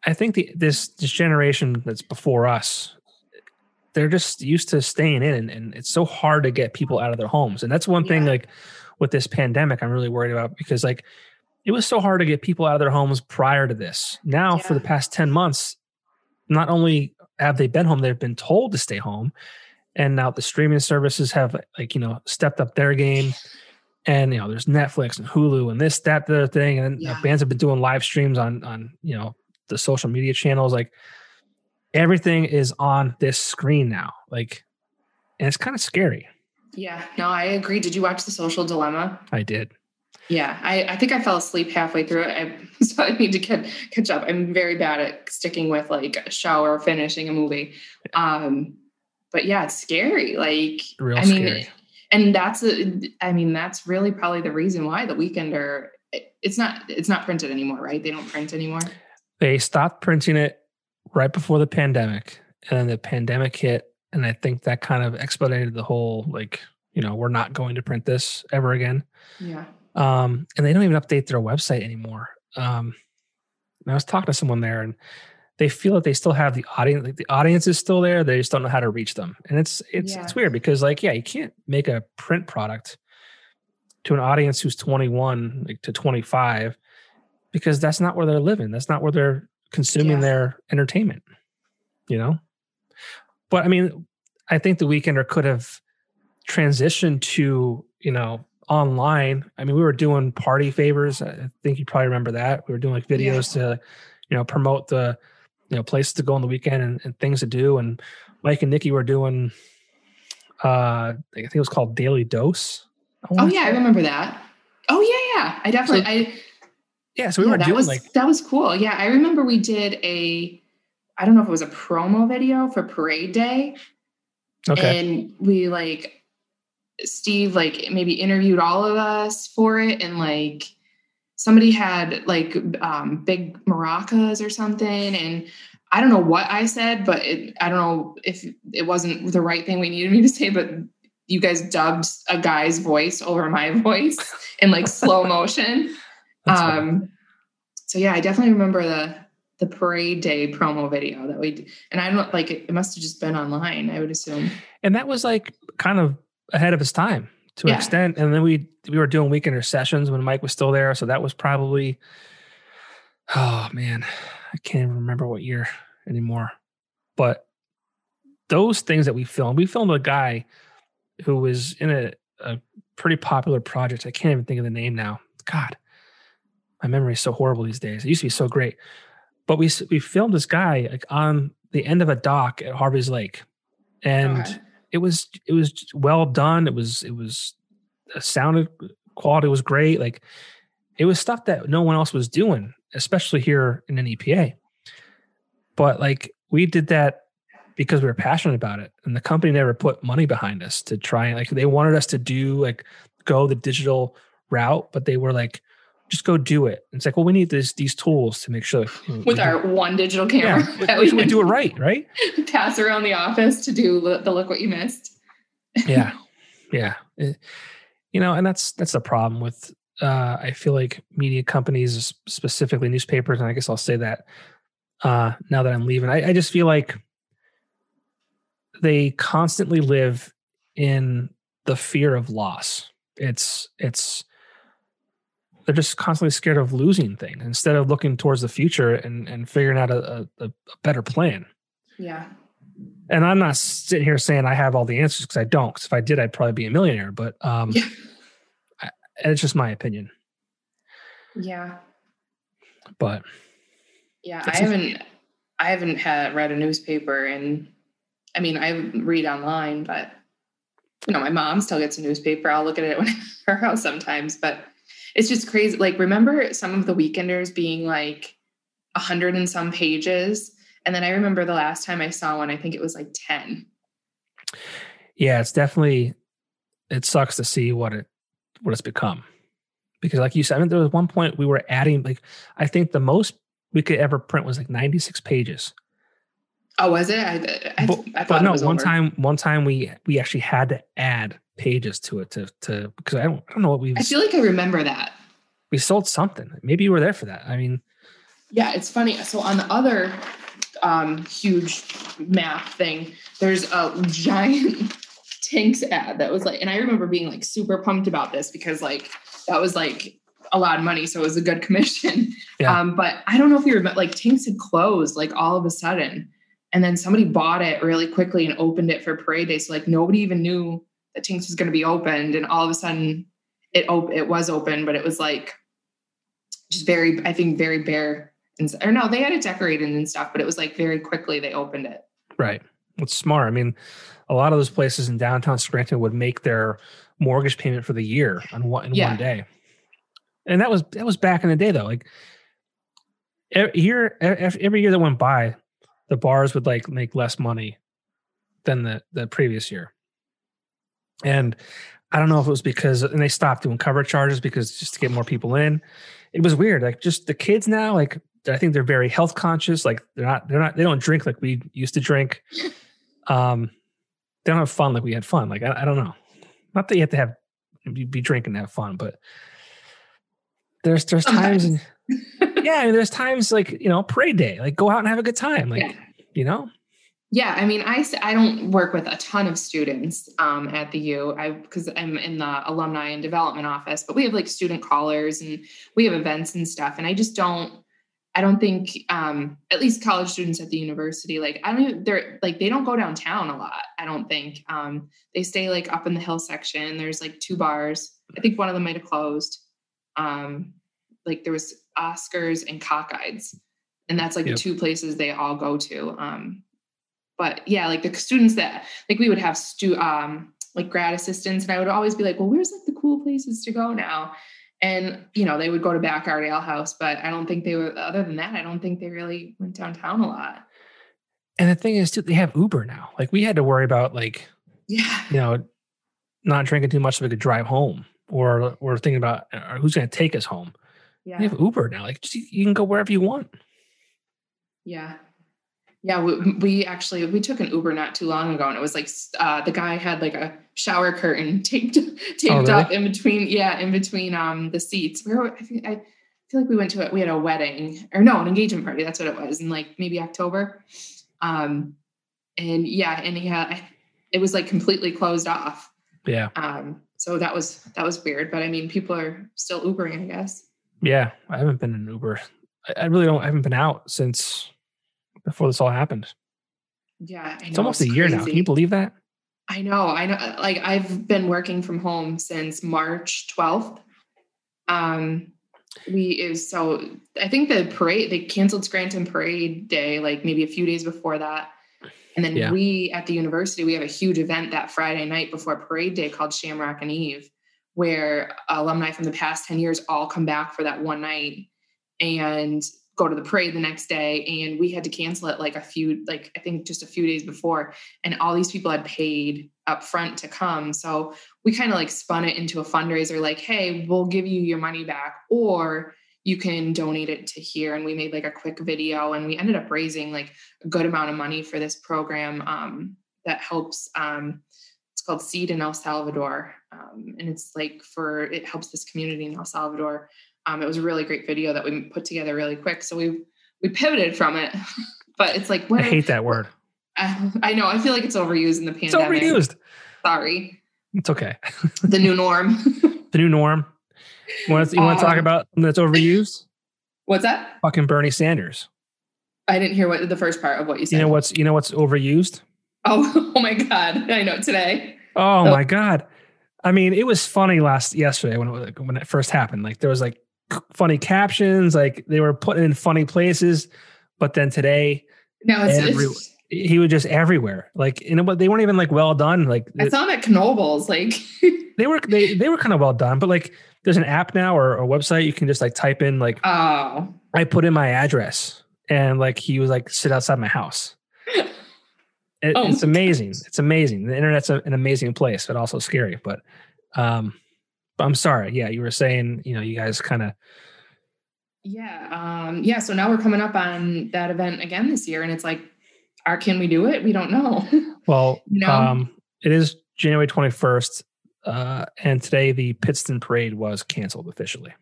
I think the this this generation that's before us, they're just used to staying in, and, and it's so hard to get people out of their homes. And that's one yeah. thing, like with this pandemic, I'm really worried about because like it was so hard to get people out of their homes prior to this. Now, yeah. for the past ten months, not only have they been home, they've been told to stay home, and now the streaming services have like you know stepped up their game and you know there's netflix and hulu and this that the other thing and uh, yeah. bands have been doing live streams on on you know the social media channels, like everything is on this screen now. Like, and it's kind of scary. Yeah, no, I agree. Did you watch The Social Dilemma? I did. Yeah, I, I think I fell asleep halfway through it. I, so I need to get, catch up. I'm very bad at sticking with like a shower finishing a movie. Um, but yeah, it's scary. Like, Real I mean, scary. and that's a, I mean, that's really probably the reason why the Weekender. It's not. It's not printed anymore, right? They don't print anymore. They stopped printing it right before the pandemic, and then the pandemic hit, and I think that kind of expedited the whole like, you know, we're not going to print this ever again. Yeah. Um, and they don't even update their website anymore. Um, and I was talking to someone there, and they feel that they still have the audience. Like the audience is still there. They just don't know how to reach them, and it's it's yeah. it's weird because like yeah, you can't make a print product to an audience who's 21 like to 25 because that's not where they're living. That's not where they're consuming yeah. their entertainment, you know? But I mean, I think the Weekender could have transitioned to, you know, online. I mean, we were doing party favors. I think you probably remember that. We were doing like videos yeah. to, you know, promote the, you know, places to go on the weekend and, and things to do. And Mike and Nikki were doing, uh, I think it was called Daily Dose. Oh yeah, I remember that. Oh yeah, yeah. I definitely, so, I, yeah, so we yeah, were doing was, like that was cool. Yeah, I remember we did a I don't know if it was a promo video for Parade Day. Okay. And we like Steve like maybe interviewed all of us for it and like somebody had like um, big maracas or something and I don't know what I said, but it, I don't know if it wasn't the right thing we needed me to say, but you guys dubbed a guy's voice over my voice in like slow motion. Um, so yeah, I definitely remember the the parade day promo video that we and I don't like it, it must have just been online, I would assume. And that was like kind of ahead of his time to yeah. an extent. And then we we were doing weekender sessions when Mike was still there, so that was probably oh man, I can't even remember what year anymore. But those things that we filmed, we filmed a guy who was in a, a pretty popular project. I can't even think of the name now. God, my memory is so horrible these days. It used to be so great. But we we filmed this guy like on the end of a dock at Harvey's Lake, and okay. it was it was well done. It was it was the sounded quality was great. Like it was stuff that no one else was doing, especially here in NEPA. But like we did that because we were passionate about it, and the company never put money behind us to try and like they wanted us to do like go the digital route, but they were like, just go do it. It's like, well, we need this these tools to make sure with our do, one digital camera yeah, that we, we do it right, right? Pass around the office to do the look what you missed. yeah, yeah, it, eh, you know, and that's that's the problem with. Uh, I feel like media companies, specifically newspapers, and I guess I'll say that uh, now that I'm leaving. I, I just feel like they constantly live in the fear of loss. It's it's they're just constantly scared of losing things instead of looking towards the future and and figuring out a, a, a better plan. Yeah. And I'm not sitting here saying I have all the answers because I don't. Because if I did, I'd probably be a millionaire. But um, yeah. I, it's just my opinion. Yeah. But yeah, I haven't I haven't had read a newspaper and I mean I read online, but you know, my mom still gets a newspaper. I'll look at it when at her house sometimes, but it's just crazy. Like, remember some of the weekenders being like a hundred and some pages. And then I remember the last time I saw one, I think it was like 10. Yeah, it's definitely it sucks to see what it what it's become. Because like you said, I mean, there was one point we were adding like I think the most we could ever print was like 96 pages. Oh, was it? I, I, but, I but no, one over. time, one time we we actually had to add pages to it to to because I don't I don't know what we. I feel like I remember that we sold something. Maybe you were there for that. I mean, yeah, it's funny. So on the other um, huge map thing, there's a giant Tinks ad that was like, and I remember being like super pumped about this because like that was like a lot of money, so it was a good commission. Yeah. Um, but I don't know if you remember, like Tinks had closed like all of a sudden, and then somebody bought it really quickly and opened it for Parade Day. So like nobody even knew that Tinks was going to be opened, and all of a sudden it op- it was open, but it was like just very, I think, very bare. And, or no, they had it decorated and stuff, but it was like very quickly they opened it. Right. It's smart. I mean, a lot of those places in downtown Scranton would make their mortgage payment for the year on one in yeah. one day and that was that was back in the day though. Like every year, every year that went by, the bars would like make less money than the the previous year. And I don't know if it was because and they stopped doing cover charges because just to get more people in. It was weird. Like just the kids now, like I think they're very health conscious. Like they're not they're not they don't drink like we used to drink. Um, they don't have fun like we had fun. Like I, I don't know. Not that you have to have be drinking to have fun, but there's there's times, yeah, I mean, there's times like you know parade day, like go out and have a good time, like yeah. you know. Yeah, I mean, I I don't work with a ton of students um, at the U, I because I'm in the alumni and development office, but we have like student callers and we have events and stuff, and I just don't. I don't think, um, at least college students at the university, like I don't even, they're like they don't go downtown a lot. I don't think um, they stay like up in the hill section. There's like two bars. I think one of them might have closed um, like there was Oscars and Cockeyes, and that's like yep. the two places they all go to. Um, but yeah, like the students that like we would have stu um like grad assistants, and I would always be like, well, where's like the cool places to go now? And you know, they would go to Backyard Ale House, but I don't think they were. Other than that, I don't think they really went downtown a lot. And the thing is, too, they have Uber now. Like we had to worry about like, yeah, you know, not drinking too much so we could drive home, or we're thinking about uh, who's going to take us home. Yeah. We have Uber now. Like just, you can go wherever you want. Yeah. Yeah, we, we actually we took an Uber not too long ago, and it was like uh, the guy had like a shower curtain taped taped Oh, really? up in between. Yeah, in between um the seats. We were, I, think, I feel like we went to it. We had a wedding or no, an engagement party. That's what it was in like maybe October. Um, and yeah, and he had it was like completely closed off. Yeah, Um, so that was that was weird. But I mean, people are still Ubering, I guess. Yeah. I haven't been in Uber. I, I really don't. I haven't been out since before this all happened. Yeah, I know, It's almost a year now. Can you believe that? I know. I know. Like I've been working from home since March 12th. Um, we is so I think the parade they canceled Scranton Parade Day like maybe a few days before that. And then Yeah. we at the university we have a huge event that Friday night before Parade Day called Shamrock and Eve, where alumni from the past 10 years all come back for that one night and go to the parade the next day. And we had to cancel it like a few, like I think just a few days before. And all these people had paid up front to come. So we kind of like spun it into a fundraiser like, hey, we'll give you your money back, or you can donate it to here. And we made like a quick video and we ended up raising like a good amount of money for this program um, that helps. Um, called Seed in El Salvador. Um, and it's like for, it helps this community in El Salvador. Um, it was a really great video that we put together really quick. So we, we pivoted from it, but it's like, what I hate that word. I, I know. I feel like it's overused in the It's pandemic. overused. Sorry. It's okay. The new norm. The new norm. You want to, you want to talk Um, about that's overused? What's that? Fucking Bernie Sanders. I didn't hear what the first part of what you said. You know what's you know what's overused? Oh, oh my God. I know today. Oh Oh. my god! I mean, it was funny last yesterday when it was, when it first happened. Like there was like funny captions, like they were putting in funny places. But then today, No, it's, Every- it's he was just everywhere. Like you know, but they weren't even like well done. Like I saw him at Knobles. Like, they were they they were kind of well done. But like there's an app now or a website you can just like type in like oh, I put in my address and like he was like sit outside my house. It, Oh it's amazing. It's amazing. The internet's a, an amazing place, but also scary. But um, but I'm sorry. Yeah, you were saying you know you guys kind of yeah. Um, yeah. So now we're coming up on that event again this year. And it's like, are, can we do it? We don't know. well You know? um it is January 21st. Uh, and today the Pittston parade was canceled officially.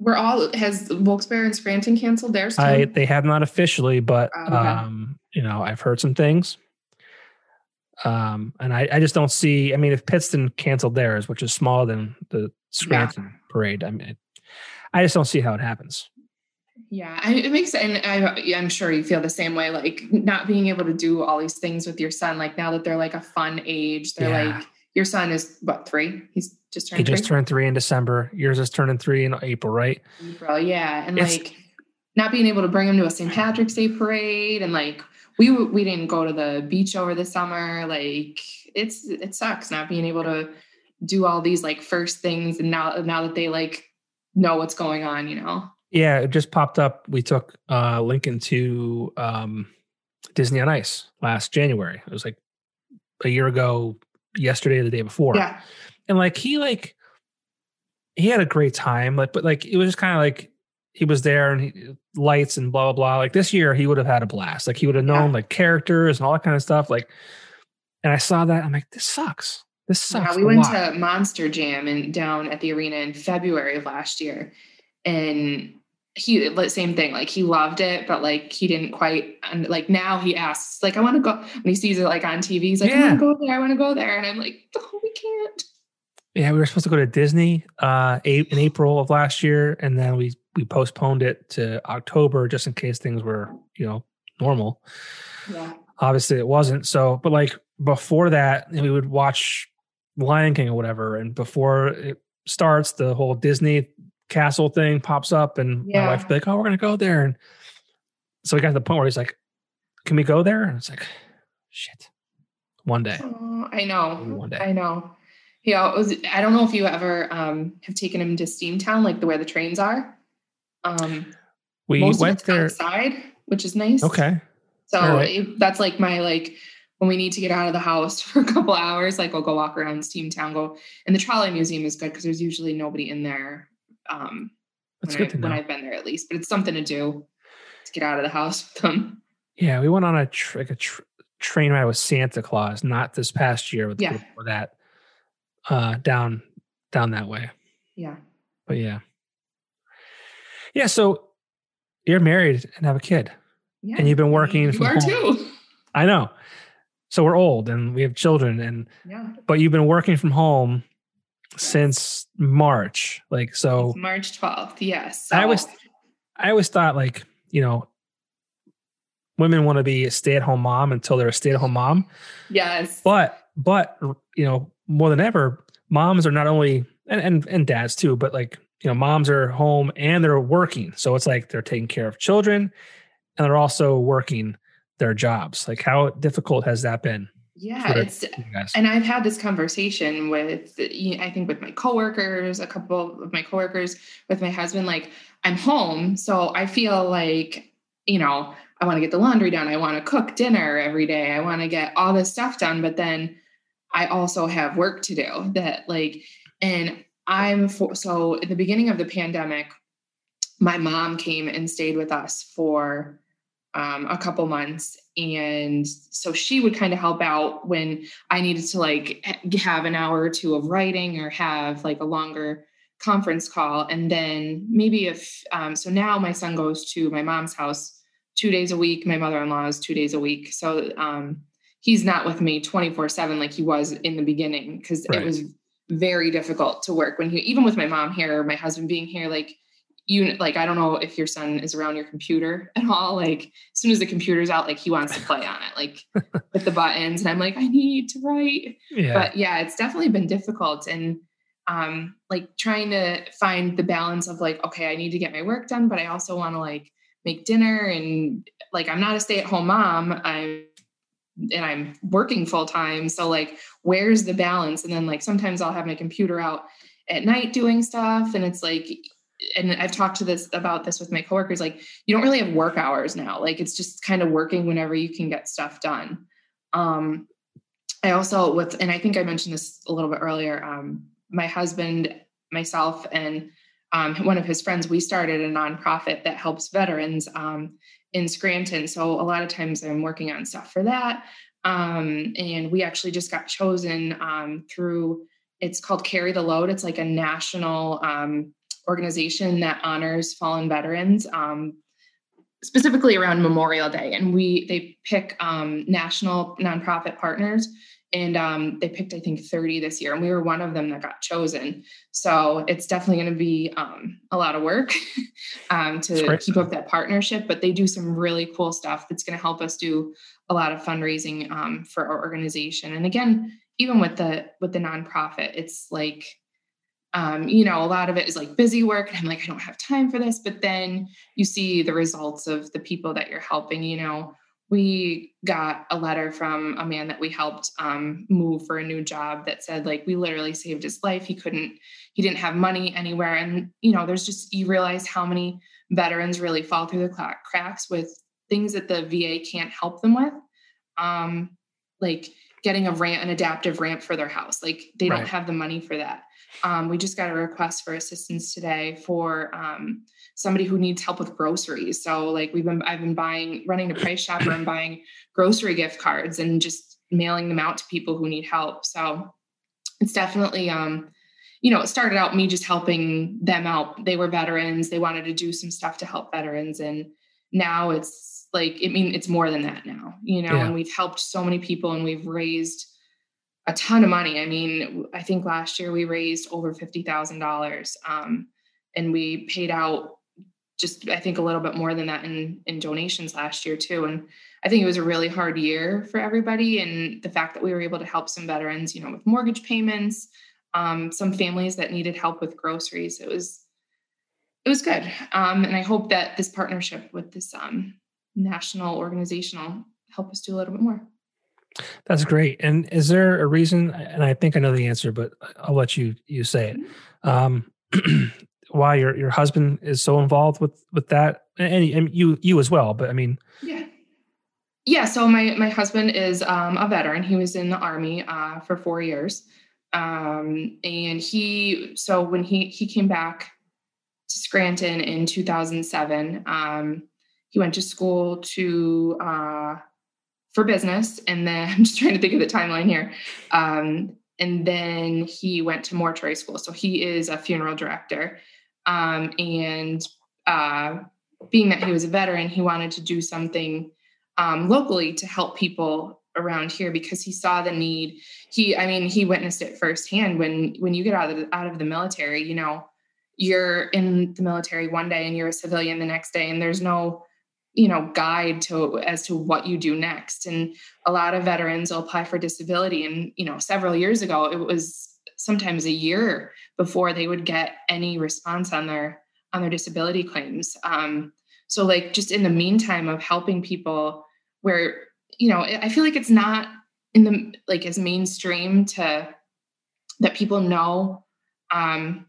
we're all, has Wilkes-Barre and Scranton canceled theirs too? I they have not officially, but Oh, okay. um, you know, I've heard some things. Um, and I, I just don't see. I mean, if Pittston canceled theirs, which is smaller than the Scranton parade, I mean, I just don't see how it happens. Yeah, I, it makes and I, I'm sure you feel the same way. Like not being able to do all these things with your son. Like now that they're like a fun age, they're Yeah. like your son is what three? He's just turned He just three. turned three in December. Yours is turning three in April, right? April, yeah, and It's- like not being able to bring him to a St. Patrick's Day parade, and like we we didn't go to the beach over the summer. Like it's it sucks not being able to do all these like first things, and now now that they like know what's going on, you know. Yeah, it just popped up. We took uh, Lincoln to um, Disney on Ice last January. It was like a year ago, yesterday or the day before. Yeah, and like he like he had a great time like but like it was just kind of like he was there and he, lights and blah blah blah like this year he would have had a blast like he would have known Yeah. like characters and all that kind of stuff like and i saw that i'm like this sucks this sucks Yeah, we went lot. to Monster Jam and down at the arena in February of last year, and he same thing. Like he loved it, but like he didn't quite. And like now he asks, like, I want to go. When he sees it like on TV, he's like, I want to go there. I want to go there, and I'm like, oh, we can't. yeah we were supposed to go to disney uh in april of last year and then we we postponed it to october just in case things were you know normal Yeah, obviously it wasn't so but like before that we would watch lion king or whatever and before it starts the whole disney castle thing pops up and Yeah. my wife be like oh we're gonna go there and so we got to the point where he's like can we go there and it's like shit one day oh, I know. One day. I know. He always, I don't know if you ever um, have taken him to Steamtown, like the where the trains are. Um, we most went there outside, which is nice. okay So right. it- that's like my like when we need to get out of the house for a couple hours, like we'll go walk around Steamtown, go and the trolley museum is good because there's usually nobody in there. Um, That's when, good I, when. I've been there at least, but it's something to do to get out of the house with them. Yeah, we went on a tr- like a tr- train ride with Santa Claus, not this past year, with Yeah. before that, uh, down down that way. Yeah. But yeah, yeah. So you're married and have a kid, Yeah. and you've been working You from are home. too. I know. So we're old and we have children, and Yeah. but you've been working from home since March. Like so, It's March 12th. Yes. I So- always, I always thought like you know, women want to be a stay at home mom until they're a stay at home mom. yes. But but you know, more than ever, moms are not only and, and and dads too, but like you know, moms are home and they're working. So it's like they're taking care of children and they're also working their jobs. Like how difficult has that been? yeah. It's, and I've had this conversation with, I think with my coworkers, a couple of my coworkers, with my husband, like I'm home. So I feel like, you know, I want to get the laundry done. I want to cook dinner every day. I want to get all this stuff done. But then I also have work to do that, like, and I'm for, so at the beginning of the pandemic, my mom came and stayed with us for um, a couple months. And so she would kind of help out when I needed to like have an hour or two of writing or have like a longer conference call. And then maybe if, um, so now my son goes to my mom's house two days a week. My mother in law is two days a week. So um, he's not with me 24 7 like he was in the beginning because Right. it was very difficult to work when he, even with my mom here, my husband being here, like, you like I don't know if your son is around your computer at all. Like as soon as the computer's out, like he wants to play on it, like with the buttons. And I'm like, I need to write. yeah. But yeah, it's definitely been difficult. And um like trying to find the balance of like, okay, I need to get my work done, but I also want to like make dinner and like I'm not a stay-at-home mom. I'm and I'm working full time. So like where's the balance? And then like sometimes I'll have my computer out at night doing stuff and it's like and I've talked to this about this with my coworkers like you don't really have work hours now like it's just kind of working whenever you can get stuff done um I also with and I think I mentioned this a little bit earlier um my husband myself and um, one of his friends we started a nonprofit that helps veterans um, in Scranton so a lot of times I'm working on stuff for that um, and we actually just got chosen um, through it's called Carry the Load it's like a national um, organization that honors fallen veterans um, specifically around memorial day and we they pick um, national nonprofit partners and um, they picked i think 30 this year and we were one of them that got chosen so it's definitely going to be um, a lot of work um, to keep up that partnership but they do some really cool stuff that's going to help us do a lot of fundraising um, for our organization and again even with the with the nonprofit it's like um, you know, a lot of it is like busy work. And I'm like, I don't have time for this. But then you see the results of the people that you're helping. You know, we got a letter from a man that we helped um, move for a new job that said, like, we literally saved his life. He couldn't, he didn't have money anywhere. And, you know, there's just, you realize how many veterans really fall through the cracks with things that the VA can't help them with. Um, like getting a ramp, an adaptive ramp for their house. Like they don't have the money for that. Um, we just got a request for assistance today for um, somebody who needs help with groceries. So like we've been, I've been buying, running a price shopper and buying grocery gift cards and just mailing them out to people who need help. So it's definitely, um, you know, it started out me just helping them out. They were veterans. They wanted to do some stuff to help veterans. And now it's like, I mean, it's more than that now, you know, Yeah. and we've helped so many people and we've raised a ton of money. I mean, I think last year we raised over $50,000 um, and we paid out just, I think a little bit more than that in, in donations last year too. And I think it was a really hard year for everybody. And the fact that we were able to help some veterans, you know, with mortgage payments, um, some families that needed help with groceries, it was, it was good. Um, and I hope that this partnership with this um, national organization will help us do a little bit more. That's great. And is there a reason? And I think I know the answer, but I'll let you you say it. Um, why your your husband is so involved with with that, and, and you you as well. But I mean, Yeah. Yeah, so my my husband is um, a veteran. He was in the army uh, for four years, um, and he so when he he came back to Scranton in 2007, um, he went to school to uh, for business, and then I'm just trying to think of the timeline here. Um, and then he went to mortuary school, so he is a funeral director, um, and uh, being that he was a veteran, he wanted to do something um, locally to help people around here because he saw the need. He, I mean, he witnessed it firsthand when when you get out of the, out of the military. You know, you're in the military one day and you're a civilian the next day, and there's no you know guide to as to what you do next. And a lot of veterans will apply for disability and you know several years ago it was sometimes a year before they would get any response on their on their disability claims. Um, so like just in the meantime of helping people where you know i feel like it's not in the like as mainstream to that people know um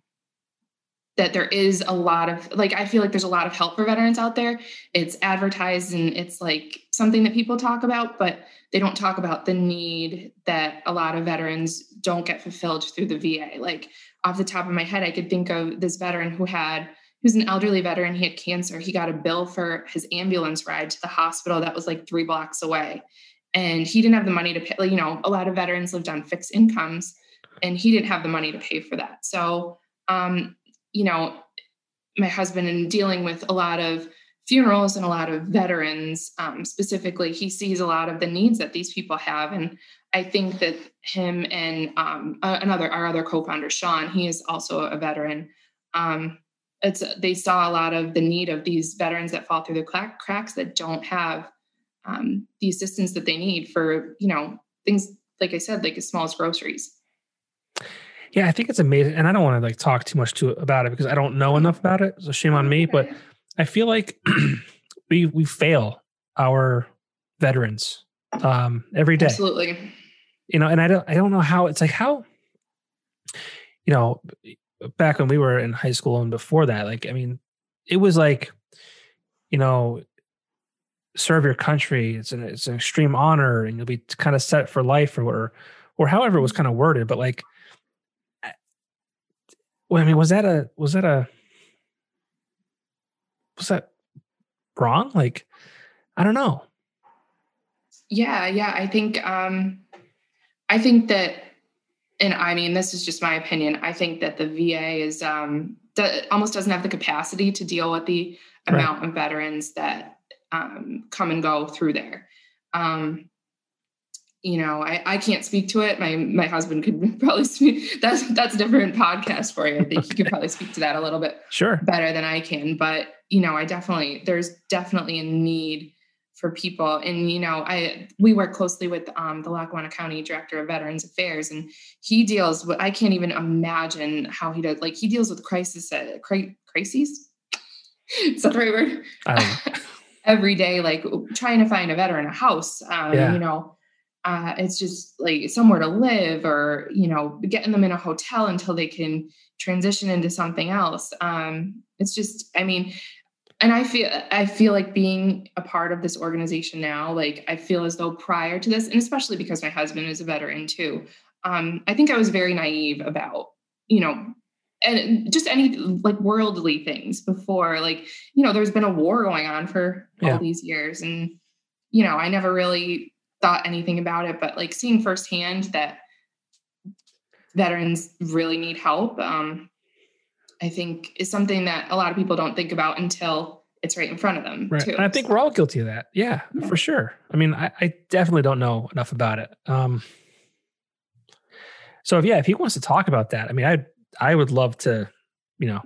that there is a lot of like i feel like there's a lot of help for veterans out there it's advertised and it's like something that people talk about but they don't talk about the need that a lot of veterans don't get fulfilled through the va like off the top of my head i could think of this veteran who had who's an elderly veteran. He had cancer. He got a bill for his ambulance ride to the hospital that was like three blocks away. And he didn't have the money to pay. You know, a lot of veterans lived on fixed incomes and he didn't have the money to pay for that. So, um, you know, my husband, in dealing with a lot of funerals and a lot of veterans um, specifically, he sees a lot of the needs that these people have. And I think that him and um, another, our other co founder, Sean, he is also a veteran. Um, it's they saw a lot of the need of these veterans that fall through the cracks that don't have um, the assistance that they need for you know things like I said, like as small as groceries. Yeah, I think it's amazing, and I don't want to like talk too much to about it because I don't know enough about it. So shame on me, but I feel like we we fail our veterans um, every day. Absolutely. You know, and I don't I don't know how it's like how you know back when we were in high school and before that, like, I mean, it was like, you know, serve your country. It's an, it's an extreme honor and you'll be kind of set for life or, or, or however it was kind of worded. But like, well, I mean, was that a, was that a, was that wrong? Like, I don't know. Yeah. Yeah. I think, um, I think that and I mean, this is just my opinion. I think that the VA is um, almost doesn't have the capacity to deal with the right. amount of veterans that um, come and go through there. Um, you know, I, I can't speak to it. My my husband could probably speak. That's that's a different podcast for you. I think he could probably speak to that a little bit sure better than I can. But you know, I definitely there's definitely a need for people. And you know, I we work closely with um, the Lackawanna County Director of Veterans Affairs, and he deals with. I can't even imagine how he does. Like he deals with crisis, uh, cri- crises. Is that the right word? Every day, like trying to find a veteran a house. Um, yeah. You know, uh, it's just like somewhere to live, or you know, getting them in a hotel until they can transition into something else. Um, it's just, I mean, and i feel i feel like being a part of this organization now like i feel as though prior to this and especially because my husband is a veteran too um, i think i was very naive about you know and just any like worldly things before like you know there's been a war going on for yeah. all these years and you know i never really thought anything about it but like seeing firsthand that veterans really need help um, I think is something that a lot of people don't think about until it's right in front of them. Right. Too. And I think we're all guilty of that. Yeah, yeah. for sure. I mean, I, I, definitely don't know enough about it. Um, so if yeah, if he wants to talk about that, I mean, I I would love to, you know,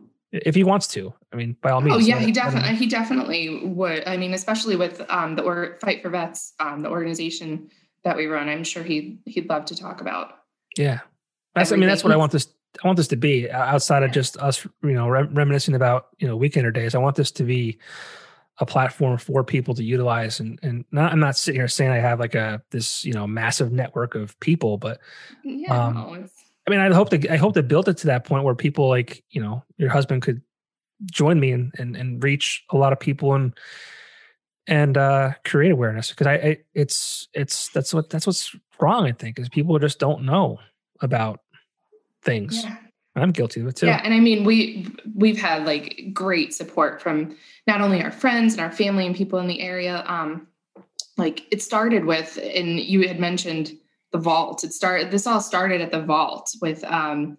if he wants to. I mean, by all means. Oh yeah, he definitely he definitely would. I mean, especially with um, the or Fight for Vets, um, the organization that we run, I'm sure he he'd love to talk about. Yeah, that's. Everything. I mean, that's what I want this I want this to be outside of just us, you know, reminiscing about you know weekender days. I want this to be a platform for people to utilize, and and not, I'm not sitting here saying I have like a this you know massive network of people, but yeah, um, no, I mean, I hope to I hope to build it to that point where people like you know your husband could join me and and and reach a lot of people and and uh, create awareness because I, I, it's it's that's what that's what's wrong. I think is people just don't know about things. Yeah. I'm guilty of it too. Yeah, and I mean we we've had like great support from not only our friends and our family and people in the area. Um, like it started with, and you had mentioned the vault. It started. This all started at the vault with um,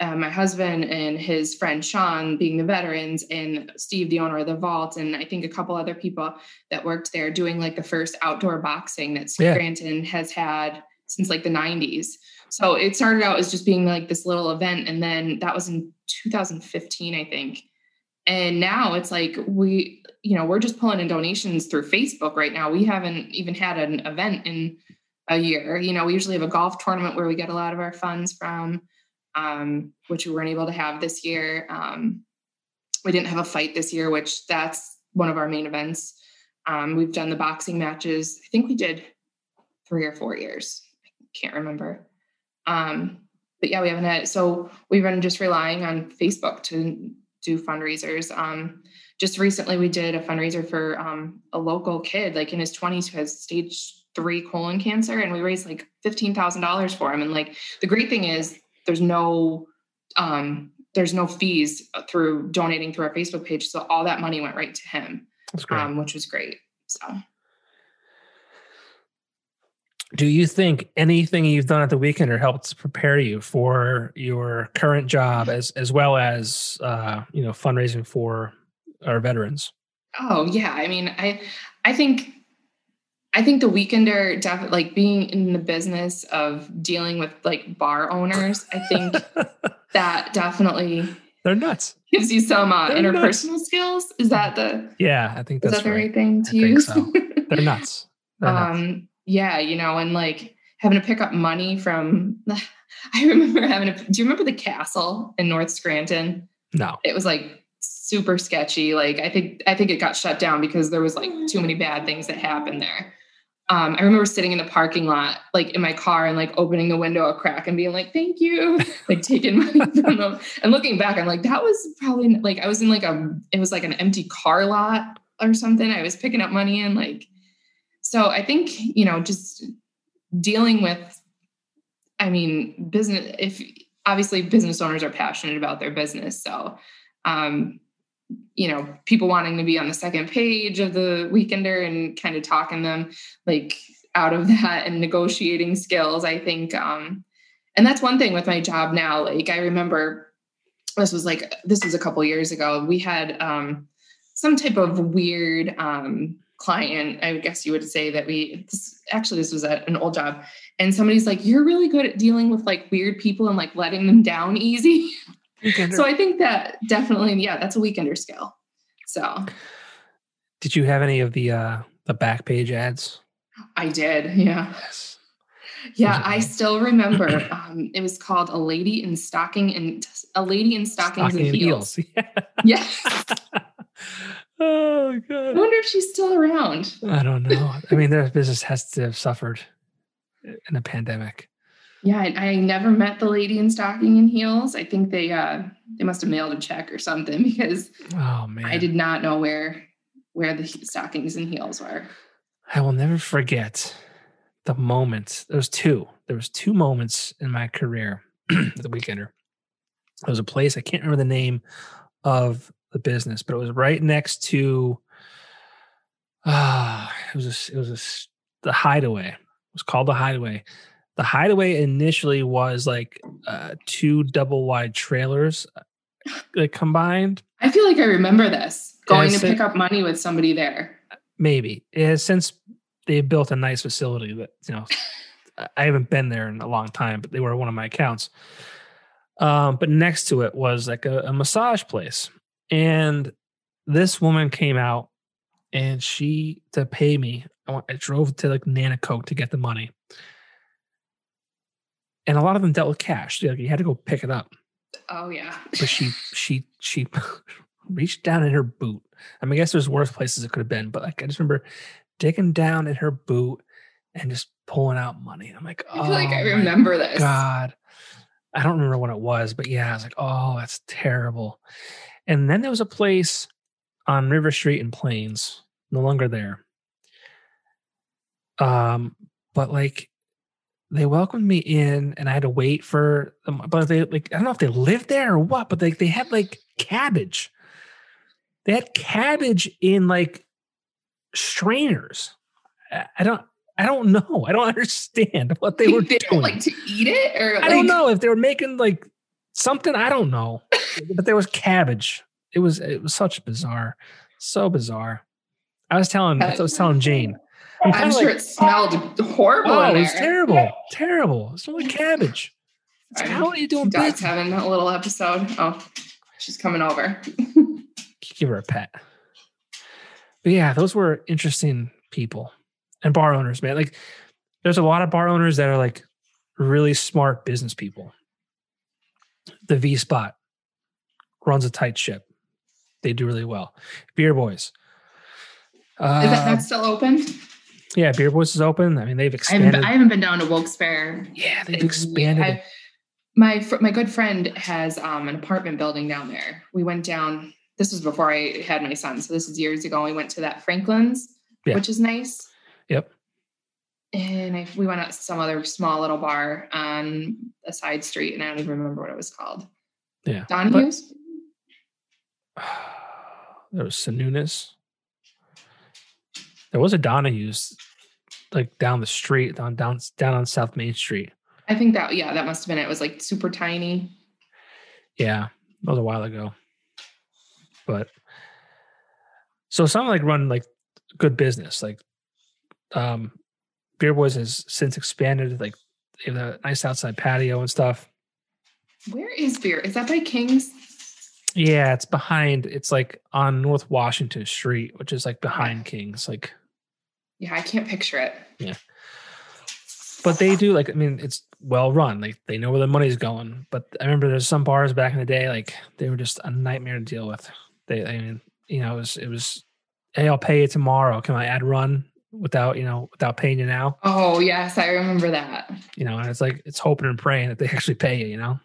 uh, my husband and his friend Sean being the veterans, and Steve, the owner of the vault, and I think a couple other people that worked there doing like the first outdoor boxing that Scranton yeah. has had since like the 90s. So it started out as just being like this little event. And then that was in 2015, I think. And now it's like we, you know, we're just pulling in donations through Facebook right now. We haven't even had an event in a year. You know, we usually have a golf tournament where we get a lot of our funds from, um, which we weren't able to have this year. Um, we didn't have a fight this year, which that's one of our main events. Um, we've done the boxing matches. I think we did three or four years. I can't remember. Um, but yeah, we haven't had so we've been just relying on Facebook to do fundraisers. Um, just recently, we did a fundraiser for um, a local kid, like in his 20s, who has stage three colon cancer, and we raised like fifteen thousand dollars for him. And like the great thing is, there's no um, there's no fees through donating through our Facebook page, so all that money went right to him, um, which was great. So do you think anything you've done at the weekend or helped prepare you for your current job as as well as uh, you know fundraising for our veterans oh yeah i mean i i think i think the weekender definitely like being in the business of dealing with like bar owners i think that definitely they're nuts gives you some uh, interpersonal nuts. skills is that the yeah i think that's is that the right, right thing to I use so. they're nuts they're um nuts yeah, you know, and like having to pick up money from I remember having to do you remember the castle in North Scranton? No. It was like super sketchy. Like I think I think it got shut down because there was like too many bad things that happened there. Um, I remember sitting in the parking lot, like in my car, and like opening the window a crack and being like, "Thank you," like taking money from them. And looking back, I'm like, that was probably like I was in like a, it was like an empty car lot or something. I was picking up money and like so I think, you know, just dealing with, I mean, business, if obviously business owners are passionate about their business. So, um, you know, people wanting to be on the second page of the weekender and kind of talking them like out of that and negotiating skills, I think, um, and that's one thing with my job now. Like I remember this was like, this was a couple years ago. We had, um, some type of weird, um, client, I guess you would say that we this, actually this was at an old job, and somebody's like, "You're really good at dealing with like weird people and like letting them down easy." Weekender. So I think that definitely, yeah, that's a weekender skill. So, did you have any of the uh the back page ads? I did, yeah. Yes. Yeah, I still remember. Um, it was called "A Lady in Stocking and a Lady in Stockings Stocking and Heels." heels. Yeah. yes. Oh god! I wonder if she's still around. I don't know. I mean, their business has to have suffered in a pandemic. Yeah, I, I, never met the lady in stocking and heels. I think they uh they must have mailed a check or something because oh man, I did not know where where the stockings and heels were. I will never forget the moment. There was two. There was two moments in my career at the weekender. There was a place I can't remember the name of the business, but it was right next to ah, uh, it was a, it was a, the Hideaway. It was called the Hideaway. The Hideaway initially was like uh, two double wide trailers uh, like combined. I feel like I remember this going to pick up money with somebody there. Maybe it has since they built a nice facility that you know I haven't been there in a long time, but they were one of my accounts. Um, but next to it was like a, a massage place, and this woman came out and she to pay me. I, I drove to like Nanticoke to get the money. And a lot of them dealt with cash. Like you had to go pick it up. Oh yeah. but she she she reached down in her boot. I mean, I guess there's worse places it could have been, but like I just remember digging down in her boot and just pulling out money. I'm like, I feel oh, like I remember this. God. I don't remember what it was, but yeah, I was like, oh, that's terrible. And then there was a place on River Street in Plains no longer there. Um, but like they welcomed me in and I had to wait for them. But they like I don't know if they lived there or what, but they they had like cabbage. They had cabbage in like strainers. I, I don't I don't know. I don't understand what they were they doing. like to eat it or I don't know if they were making like something. I don't know, but there was cabbage. It was it was such bizarre, so bizarre. I was telling I was telling Jane. I'm, sure like, it smelled horrible oh, it was terrible, terrible. It's like cabbage. It's how are you doing Dog's having a little episode. Oh, she's coming over. Give her a pet. But yeah, those were interesting people and bar owners, man. Like, there's a lot of bar owners that are like really smart business people. The V Spot runs a tight ship. They do really well. Beer Boys. Uh, Is that still open? Yeah, Beer Boys is open. I mean, they've I haven't, expanded. I haven't been down to Wilkes-Barre. yeah, they've expanded. I- my fr- my good friend has um, an apartment building down there. We went down. This was before I had my son, so this is years ago. We went to that Franklin's, Yeah. which is nice. Yep. And I, we went out to some other small little bar on a side street, and I don't even remember what it was called. Yeah. Donahue's. there was Sanunis. There was a Donahue's like down the street, down down down on South Main Street. I think that yeah, that must have been it. It was like super tiny. Yeah, that was a while ago. But so some like run like good business. Like um Beer Boys has since expanded, like they have a nice outside patio and stuff. Where is beer? Is that by King's? Yeah, it's behind it's like on North Washington Street, which is like behind Kings. Like Yeah, I can't picture it. Yeah. But they do like I mean it's well run. Like they know where the money's going. But I remember there's some bars back in the day, like they were just a nightmare to deal with. They I mean, you know, it was it was hey, I'll pay you tomorrow. Can I add run without, you know, without paying you now? Oh yes, I remember that. You know, and it's like it's hoping and praying that they actually pay you, you know?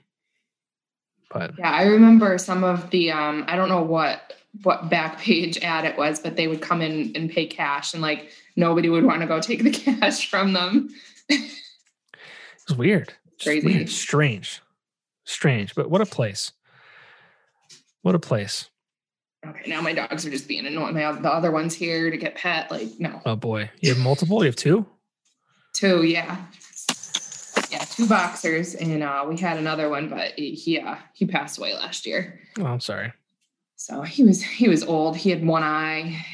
But Yeah, I remember some of the um I don't know what what back page ad it was, but they would come in and pay cash and like nobody would want to go take the cash from them. it's weird. Crazy. weird, strange. Strange. But what a place. What a place. Okay, now my dogs are just being annoying. My the other one's here to get pet. Like, no. Oh boy. You have multiple? You have two? Two, yeah. Yeah, two boxers. And uh we had another one, but he uh he passed away last year. Oh, I'm sorry. So he was he was old. He had one eye.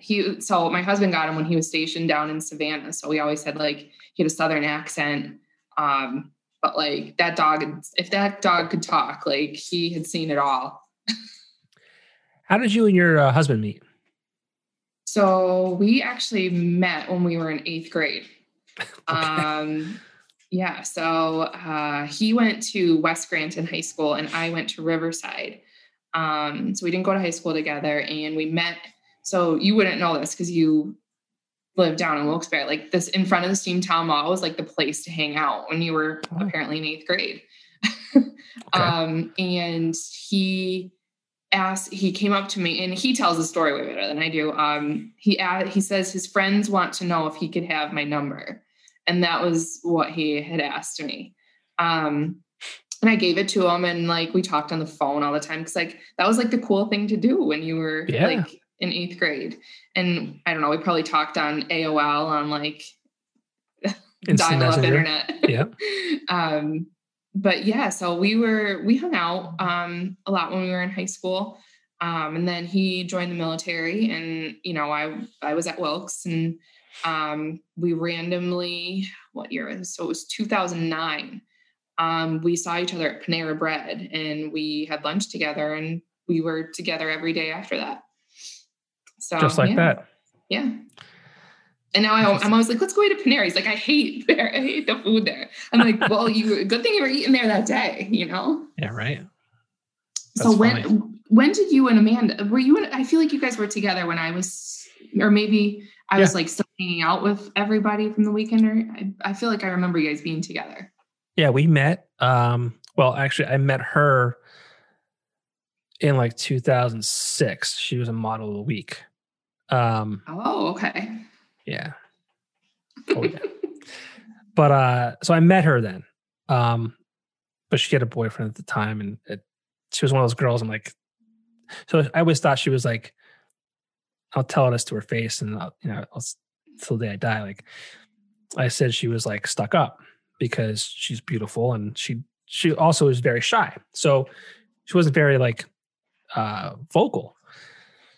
He so my husband got him when he was stationed down in Savannah. So we always had like he had a southern accent. Um, but like that dog, if that dog could talk, like he had seen it all. How did you and your uh, husband meet? So we actually met when we were in eighth grade. Um, yeah. So uh, he went to West Scranton High School and I went to Riverside. Um, so we didn't go to high school together and we met. So you wouldn't know this because you live down in Wilkes-Barre. Like this in front of the Steamtown Mall was like the place to hang out when you were Oh. apparently in eighth grade. Okay. Um, and he asked, he came up to me and he tells the story way better than I do. Um, he asked, he says his friends want to know if he could have my number. And that was what he had asked me. Um, and I gave it to him and like we talked on the phone all the time because like that was like the cool thing to do when you were Yeah. like in eighth grade. And I don't know, we probably talked on AOL on like dial-up internet. Yeah. um, but yeah, so we were we hung out um, a lot when we were in high school, um, and then he joined the military, and you know I I was at Wilkes, and um, we randomly what year was it? so it was 2009. Um, we saw each other at Panera Bread, and we had lunch together, and we were together every day after that. So Just like yeah. that. Yeah. And now I, I'm always like, let's go eat at Panera. He's like, I hate there. I hate the food there. I'm like, well, you good thing you were eating there that day, you know? Yeah, right. so That's when funny. when did you and Amanda were you and I feel like you guys were together when I was or maybe I was like still hanging out with everybody from the weekender. I, I feel like I remember you guys being together. Yeah, we met. Um, well, actually, I met her in like 2006. She was a model of the week. Um, Oh, okay. yeah. Oh, yeah. but uh, so I met her then. Um, but she had a boyfriend at the time, and it, she was one of those girls. I'm like, so I always thought she was like, I'll tell this to her face, and I'll, you know, I'll, till the day I die. Like, I said she was like stuck up because she's beautiful, and she she also is very shy. So she wasn't very like uh vocal.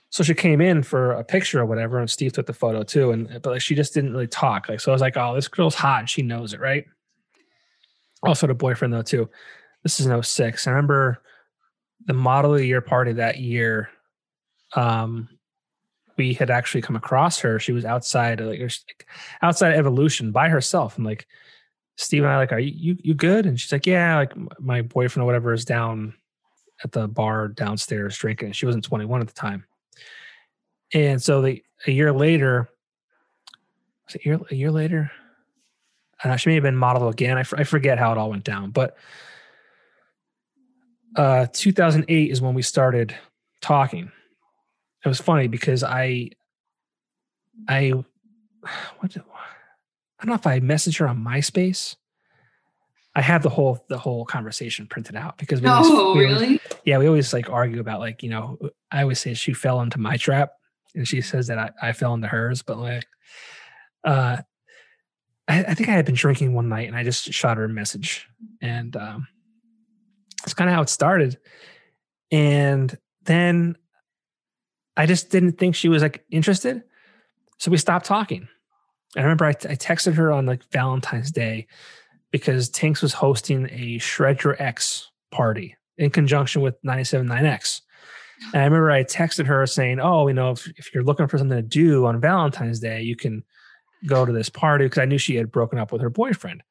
So she came in for a picture or whatever, and Steve took the photo too. And but like she just didn't really talk. Like so, I was like, oh, this girl's hot, and she knows it, right? Also, the boyfriend though too. This is in 06. I remember the model of the year party that year. Um, we had actually come across her. She was outside, like outside Evolution by herself. And like Steve and I, like, are you you, good? And she's like, yeah, like my boyfriend or whatever is down at the bar downstairs drinking. She wasn't 21 at the time. And so the a year later, was a year, a year later? I know, she may have been model again. I, f- I forget how it all went down, but uh, 2008 is when we started talking. It was funny because I, I, what, I don't know if I messaged her on MySpace. I have the whole the whole conversation printed out because we always, Oh, we always- yeah, we always like argue about like, you know, I always say she fell into my trap and she says that I, I fell into hers, but like uh I, I think I had been drinking one night and I just shot her a message. And um that's kind of how it started. And then I just didn't think she was like interested. So we stopped talking. I remember I, I texted her on like Valentine's Day because Tinks was hosting a Shred Your X party in conjunction with 979X. And I remember I texted her saying, Oh, you know, if, if you're looking for something to do on Valentine's Day, you can go to this party because I knew she had broken up with her boyfriend.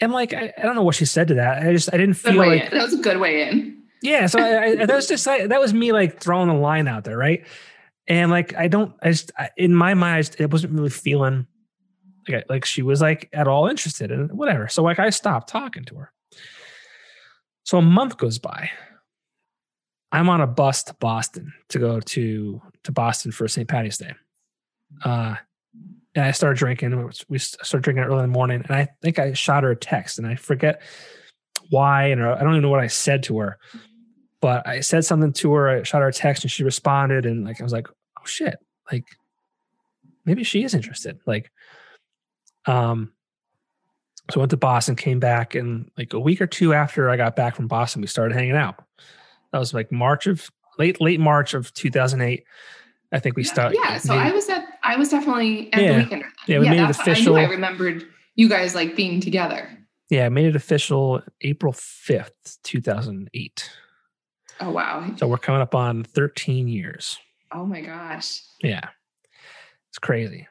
And like, I, I don't know what she said to that. I just, I didn't feel like, in. That was a good way in. yeah. So I, I, that was just, like, that was me like throwing a line out there. Right. And like, I don't, I just, I, in my mind, I just, it wasn't really feeling like, like she was like at all interested in whatever. So like, I stopped talking to her. So a month goes by. I'm on a bus to Boston to go to to Boston for St. Patty's Day. Uh, and I started drinking. We started drinking early in the morning, and I think I shot her a text, and I forget why, and I don't even know what I said to her. But I said something to her. I shot her a text, and she responded, and like I was like, "Oh shit!" Like maybe she is interested. Like, um, so I went to Boston, came back, and like a week or two after I got back from Boston, we started hanging out. That was like March of late late March of 2008. I think we started. yeah, so I was at I was definitely at Yeah. the weekend. Yeah, we made it official. I I remembered you guys like being together. Yeah, I made it official April 5th, 2008. Oh wow. So we're coming up on 13 years. Oh my gosh. Yeah. It's crazy.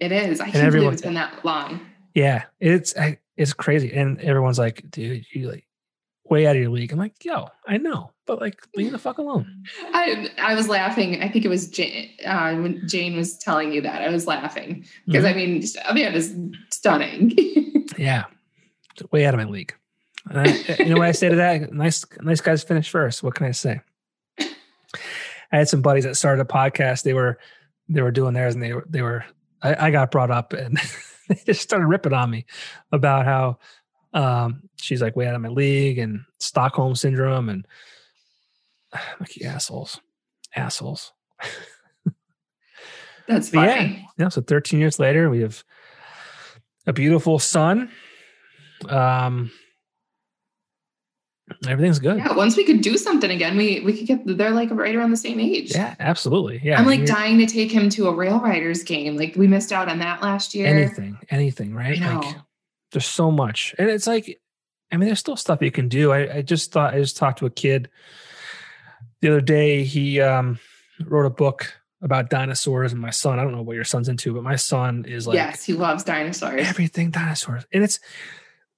It is. I can't everyone- believe it's been that long. Yeah, it's I- it's crazy. And everyone's like, dude, you like way out of your league. I'm like, yo, I know, but like leave the fuck alone. I I was laughing. I think it was Jane, uh, when Jane was telling you that. I was laughing because Mhm. I mean, Amanda is stunning. Yeah. It's way out of my league. And I, you know what I say to that? Nice, nice guys finish first. What can I say? I had some buddies that started a podcast. They were, they were doing theirs, and they were, they were. I, I got brought up, and they just started ripping on me about how um, she's like way out of my league and Stockholm syndrome, and I'm like you assholes, assholes. That's But yeah. funny. Yeah. So 13 years later, we have a beautiful son. Um, everything's good. Yeah. Once we could do something again, we we could get. They're like right around the same age. Yeah, absolutely. Yeah. I'm like dying to take him to a Rail Riders game. Like we missed out on that last year. anything, anything, right? Like there's so much. And it's like, I mean, there's still stuff you can do. I, I just thought I just talked to a kid the other day. He um wrote a book about dinosaurs and my son, I don't know what your son's into, but my son is like yes, he loves dinosaurs. everything dinosaurs. And it's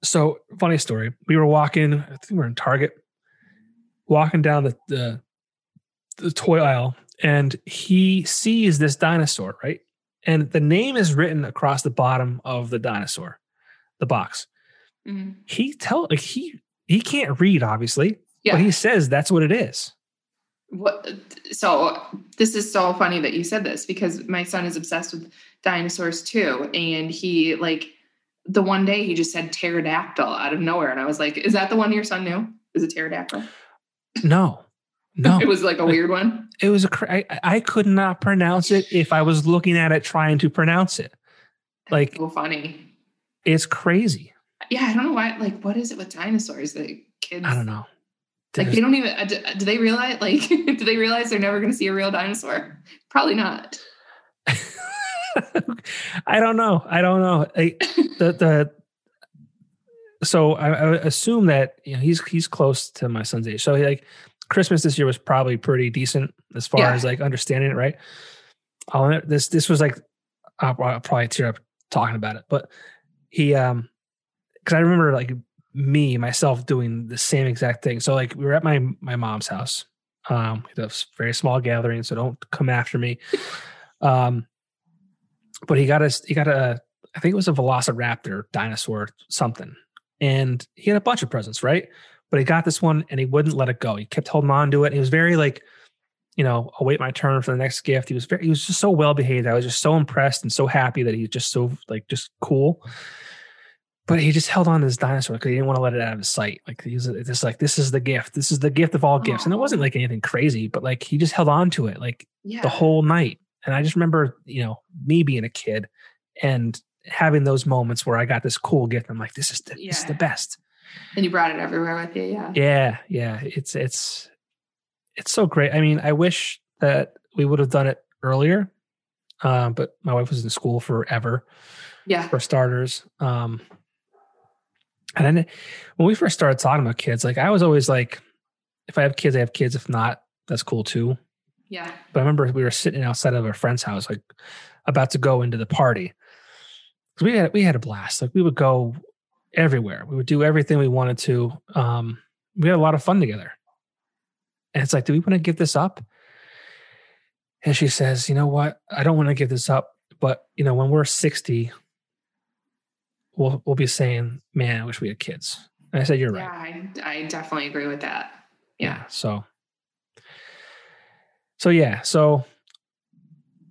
so funny story. We were walking, I think we were in Target, walking down the the, the toy aisle, and he sees this dinosaur, right? And the name is written across the bottom of the dinosaur, the box. Mhm. He tell like he he can't read, obviously, Yeah. but he says that's what it is. what so this is so funny that you said this because my son is obsessed with dinosaurs too and he like the one day he just said pterodactyl out of nowhere and i was like is that the one your son knew is it pterodactyl No, no. it was like a weird one it was a I, I could not pronounce it if I was looking at it trying to pronounce it. Like so funny it's crazy. yeah i don't know why like what is it with dinosaurs that kids I don't know. like they don't even uh, do, do they realize like do they realize they're never going to see a real dinosaur probably not I don't know. I don't know. I, the the so I, I assume that you know he's he's close to my son's age. So like Christmas this year was probably pretty decent as far Yeah. as like understanding it, right? I'll, this this was like I'll, I'll probably tear up talking about it, but he um because I remember like me myself doing the same exact thing. So like we were at my my mom's house. Um, it was a very small gathering, so don't come after me. Um, but he got us he got a I think it was a velociraptor dinosaur something. And he had a bunch of presents, right? But he got this one and he wouldn't let it go. He kept holding on to it. He was very like, you know, I'll wait my turn for the next gift. He was very he was just so well behaved. I was just so impressed and so happy that he's just so like just cool. But he just held on to this dinosaur because he didn't want to let it out of his sight. Like he's just like, this is the gift. This is the gift of all gifts. And it wasn't like anything crazy, but like he just held on to it. Like yeah the whole night. And I just remember, you know, me being a kid and having those moments where I got this cool gift. I'm like, this is the, this is the best. and you brought it everywhere with you yeah Yeah, yeah. It's it's it's so great. I mean, I wish that we would have done it earlier. Um, but my wife was in school forever yeah for starters. Um and then when we first started talking about kids, like I was always like, if I have kids, I have kids. If not, that's cool too. Yeah But I remember we were sitting outside of a friend's house, like about to go into the party. we had we had a blast. Like we would go everywhere. We would do everything we wanted to. Um, we had a lot of fun together. And it's like, do we want to give this up? And she says, you know what? I don't want to give this up. But you know, when we're 60, we'll we'll be saying, Man, I wish we had kids. And I said, You're right. yeah I, I definitely agree with that yeah So, so yeah. So,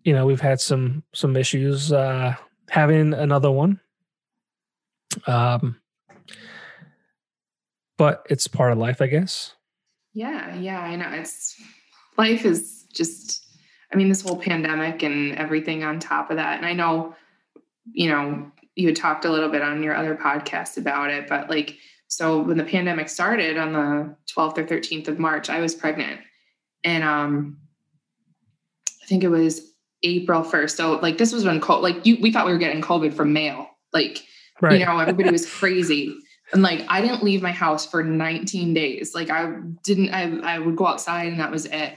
you know, we've had some some issues uh having another one. Um, but it's part of life, I guess. Yeah, yeah, I know. It's life is just I mean, this whole pandemic and everything on top of that. And I know, you know, you had talked a little bit on your other podcast about it, but like so when the pandemic started on the 12th or 13th of March, I was pregnant. And um think it was April 1st. So like this was when co- like you we thought we were getting COVID from mail. Like Right. you know everybody was crazy and like i didn't leave my house for 19 days like i didn't i, I would go outside and that was it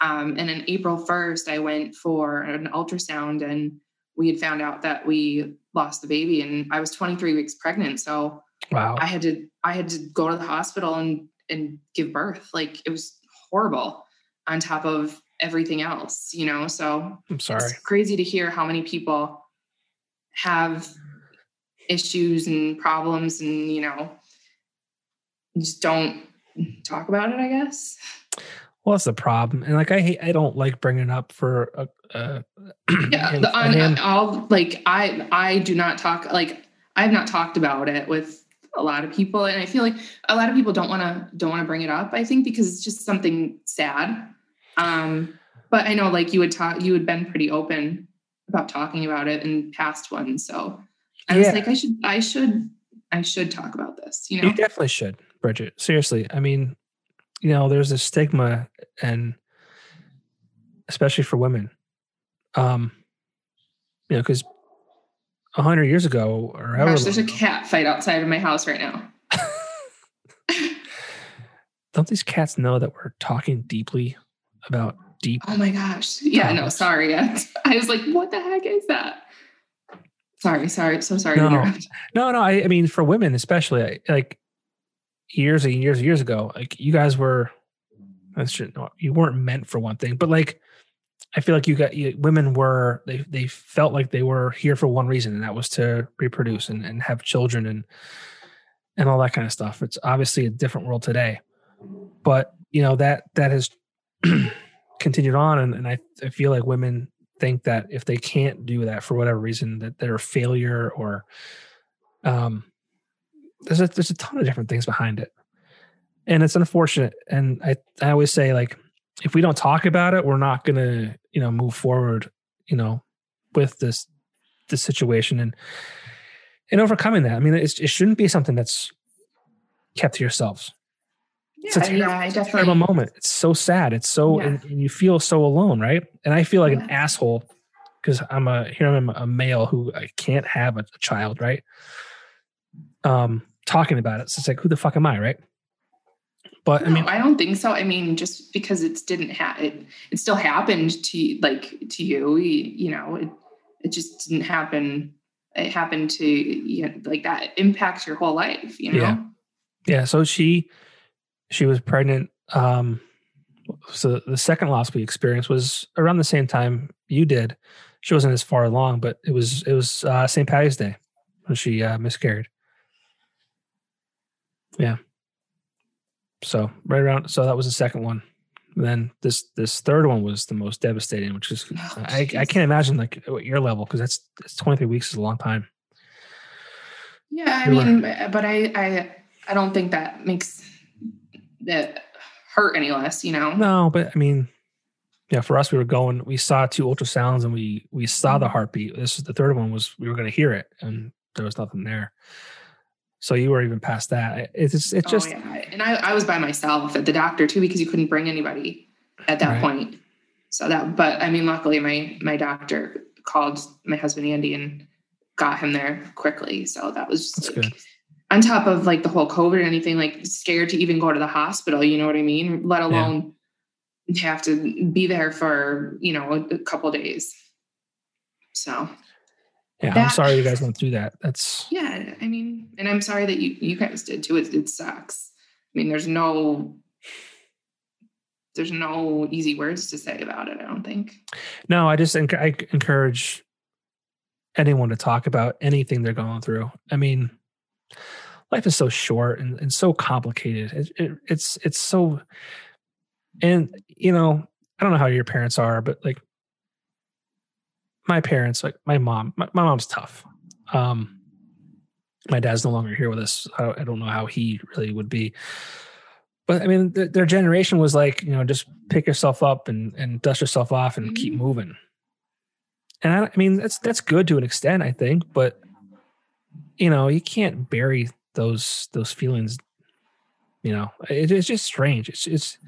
um, and then april 1st i went for an ultrasound and we had found out that we lost the baby and i was 23 weeks pregnant so wow. i had to i had to go to the hospital and and give birth like it was horrible on top of everything else you know so I'm sorry. it's crazy to hear how many people have issues and problems and you know just don't talk about it i guess Well, that's the problem. And like, I hate, I don't like bringing it up for a, a yeah hand- on, hand- i'll like i i do not talk like i've not talked about it with a lot of people and i feel like a lot of people don't want to don't want to bring it up i think because it's just something sad um but i know like you would talk you had been pretty open about talking about it in past ones so i was like i should i should i should talk about this you know You definitely should, Bridget. Seriously. I mean, you know, there's a stigma and especially for women. Um, you know, because a hundred years ago or Gosh, there's a cat fight outside of my house right now don't these cats know that we're talking deeply about deep oh my gosh yeah no sorry i was like what the heck is that sorry sorry so sorry No. No, no. I, I mean, for women especially, I- like years and years and years ago, like you guys were, that's just, you weren't meant for one thing, but like I feel like you got you, women were they they felt like they were here for one reason, and that was to reproduce and, and have children and and all that kind of stuff. It's obviously a different world today, but you know that that has continued on, and, and I, I feel like women think that if they can't do that for whatever reason, that they're a failure or um, there's a there's a ton of different things behind it, and it's unfortunate. And I I always say like if we don't talk about it, we're not gonna you know move forward you know with this this situation and and overcoming that. I mean, it shouldn't be something that's kept to yourselves. Yeah, it's a terrible, yeah, I definitely. terrible moment. It's so sad. It's so, yeah. and, and, you feel so alone, right? And I feel like yeah. an asshole because I'm a here I'm a male who I can't have a, a, child, right? Um, talking about it, so it's like, who the fuck am I, right? But no, I mean, I don't think so. I mean, just because it didn't have it, it still happened to like to you. You, you know, it it just didn't happen. It happened to you know, like that impacts your whole life. You know. Yeah. Yeah. So she she was pregnant. Um, so the second loss we experienced was around the same time you did. She wasn't as far along, but it was it was uh, St. Patty's Day when she uh, miscarried. Yeah. So right around, so that was the second one. And then this this third one was the most devastating, which is oh, I, I can't imagine like what your level because that's, that's 23 weeks is a long time. Yeah, I mean, but I I I don't think that makes that hurt any less, you know. No, but I mean, yeah, for us, we were going. We saw two ultrasounds, and we we saw the mm-hmm. heartbeat. This is the third one was we were going to hear it, and there was nothing there. So you were even past that. It's just, it's oh, just. Oh, yeah. And I, I was by myself at the doctor too because you couldn't bring anybody at that right. point. So that, but I mean, luckily my my doctor called my husband Andy and got him there quickly. So that was just like, good on top of like the whole COVID or anything, like scared to even go to the hospital, you know what I mean? Let alone yeah. have to be there for, you know, a, a couple days. So yeah, that, I'm sorry you guys went through that. That's yeah, I mean, and I'm sorry that you you guys did too. It, it sucks. I mean, there's no there's no easy words to say about it. I don't think. No, I just I encourage anyone to talk about anything they're going through. I mean, life is so short and, and so complicated. It, it, it's it's so, and you know, I don't know how your parents are, but like my parents, like my mom, my, my mom's tough. Um, my dad's no longer here with us. I, I don't know how he really would be. But I mean, th- their generation was like, you know, just pick yourself up and, and dust yourself off and mm-hmm. keep moving. And I, I mean, that's that's good to an extent, I think. But you know, you can't bury those those feelings. You know, it, it's just strange. It's it's.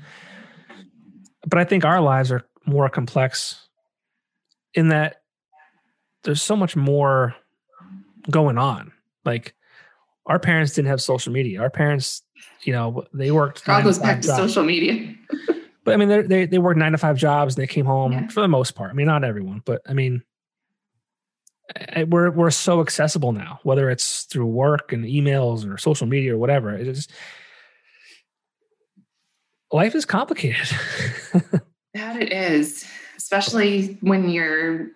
But I think our lives are more complex in that there's so much more going on. Like our parents didn't have social media. Our parents, you know, they worked. All goes back to jobs. social media. but I mean, they they worked nine to five jobs and they came home yeah. for the most part. I mean, not everyone, but I mean, we're we're so accessible now, whether it's through work and emails or social media or whatever. It is life is complicated. that it is, especially when you're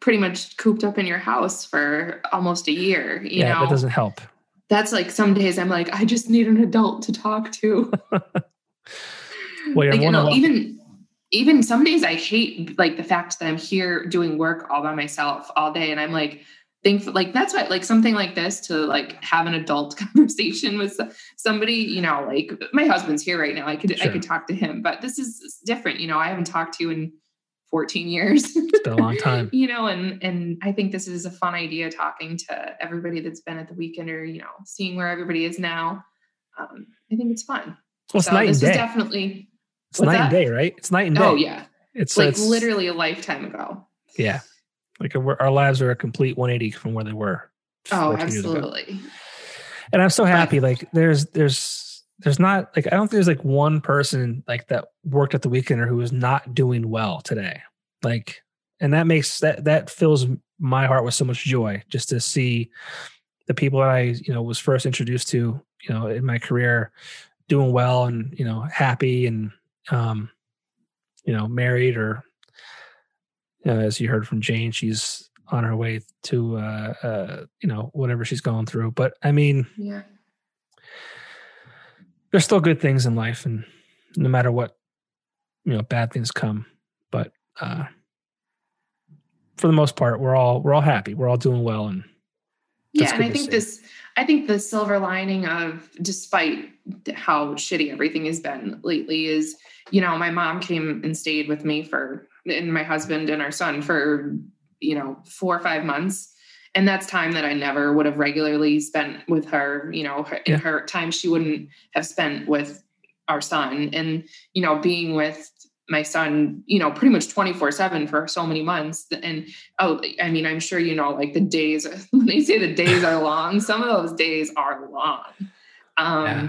pretty much cooped up in your house for almost a year. You yeah, know, that doesn't help. That's like some days I'm like, I just need an adult to talk to. well, like, you know, even even some days I hate like the fact that I'm here doing work all by myself all day. And I'm like, think like that's what like something like this to like have an adult conversation with somebody, you know, like my husband's here right now. I could sure. I could talk to him, but this is different. You know, I haven't talked to you in 14 years. it's been a long time. you know, and and I think this is a fun idea talking to everybody that's been at the weekend or, you know, seeing where everybody is now. Um, I think it's fun. Well, it's so night this and day. definitely it's What's night that? and day, right? It's night and oh, day. Oh yeah, it's like it's, literally a lifetime ago. Yeah, like our lives are a complete 180 from where they were. Oh, absolutely. And I'm so happy. Like there's there's there's not like I don't think there's like one person like that worked at the weekender who is not doing well today. Like, and that makes that that fills my heart with so much joy just to see the people that I you know was first introduced to you know in my career doing well and you know happy and um, you know, married or uh, as you heard from Jane, she's on her way to uh, uh, you know whatever she's going through. But I mean, yeah, there's still good things in life, and no matter what you know bad things come, but uh, for the most part, we're all we're all happy. We're all doing well, and yeah, and I think this. I think the silver lining of, despite how shitty everything has been lately, is you know my mom came and stayed with me for and my husband and our son for you know four or five months and that's time that I never would have regularly spent with her. You know, her, yeah. her time she wouldn't have spent with our son, and you know, being with my son, you know, pretty much 24 seven for so many months. And oh, I mean, I'm sure, you know, like the days, when they say the days are long, some of those days are long. Um, yeah.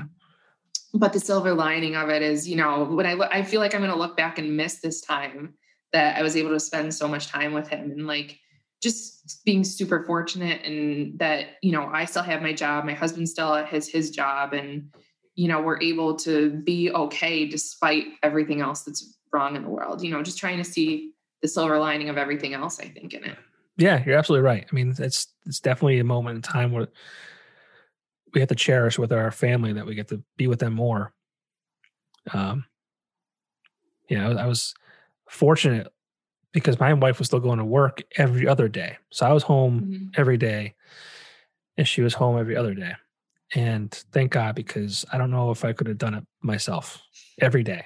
But the silver lining of it is, you know, when I, I feel like I'm going to look back and miss this time that I was able to spend so much time with him. And like, just being super fortunate and that you know i still have my job my husband still has his job and you know we're able to be okay despite everything else that's wrong in the world you know just trying to see the silver lining of everything else i think in it yeah you're absolutely right i mean it's it's definitely a moment in time where we have to cherish with our family that we get to be with them more um yeah i was fortunate because my wife was still going to work every other day. So I was home mm-hmm. every day and she was home every other day. And thank God, because I don't know if I could have done it myself every day.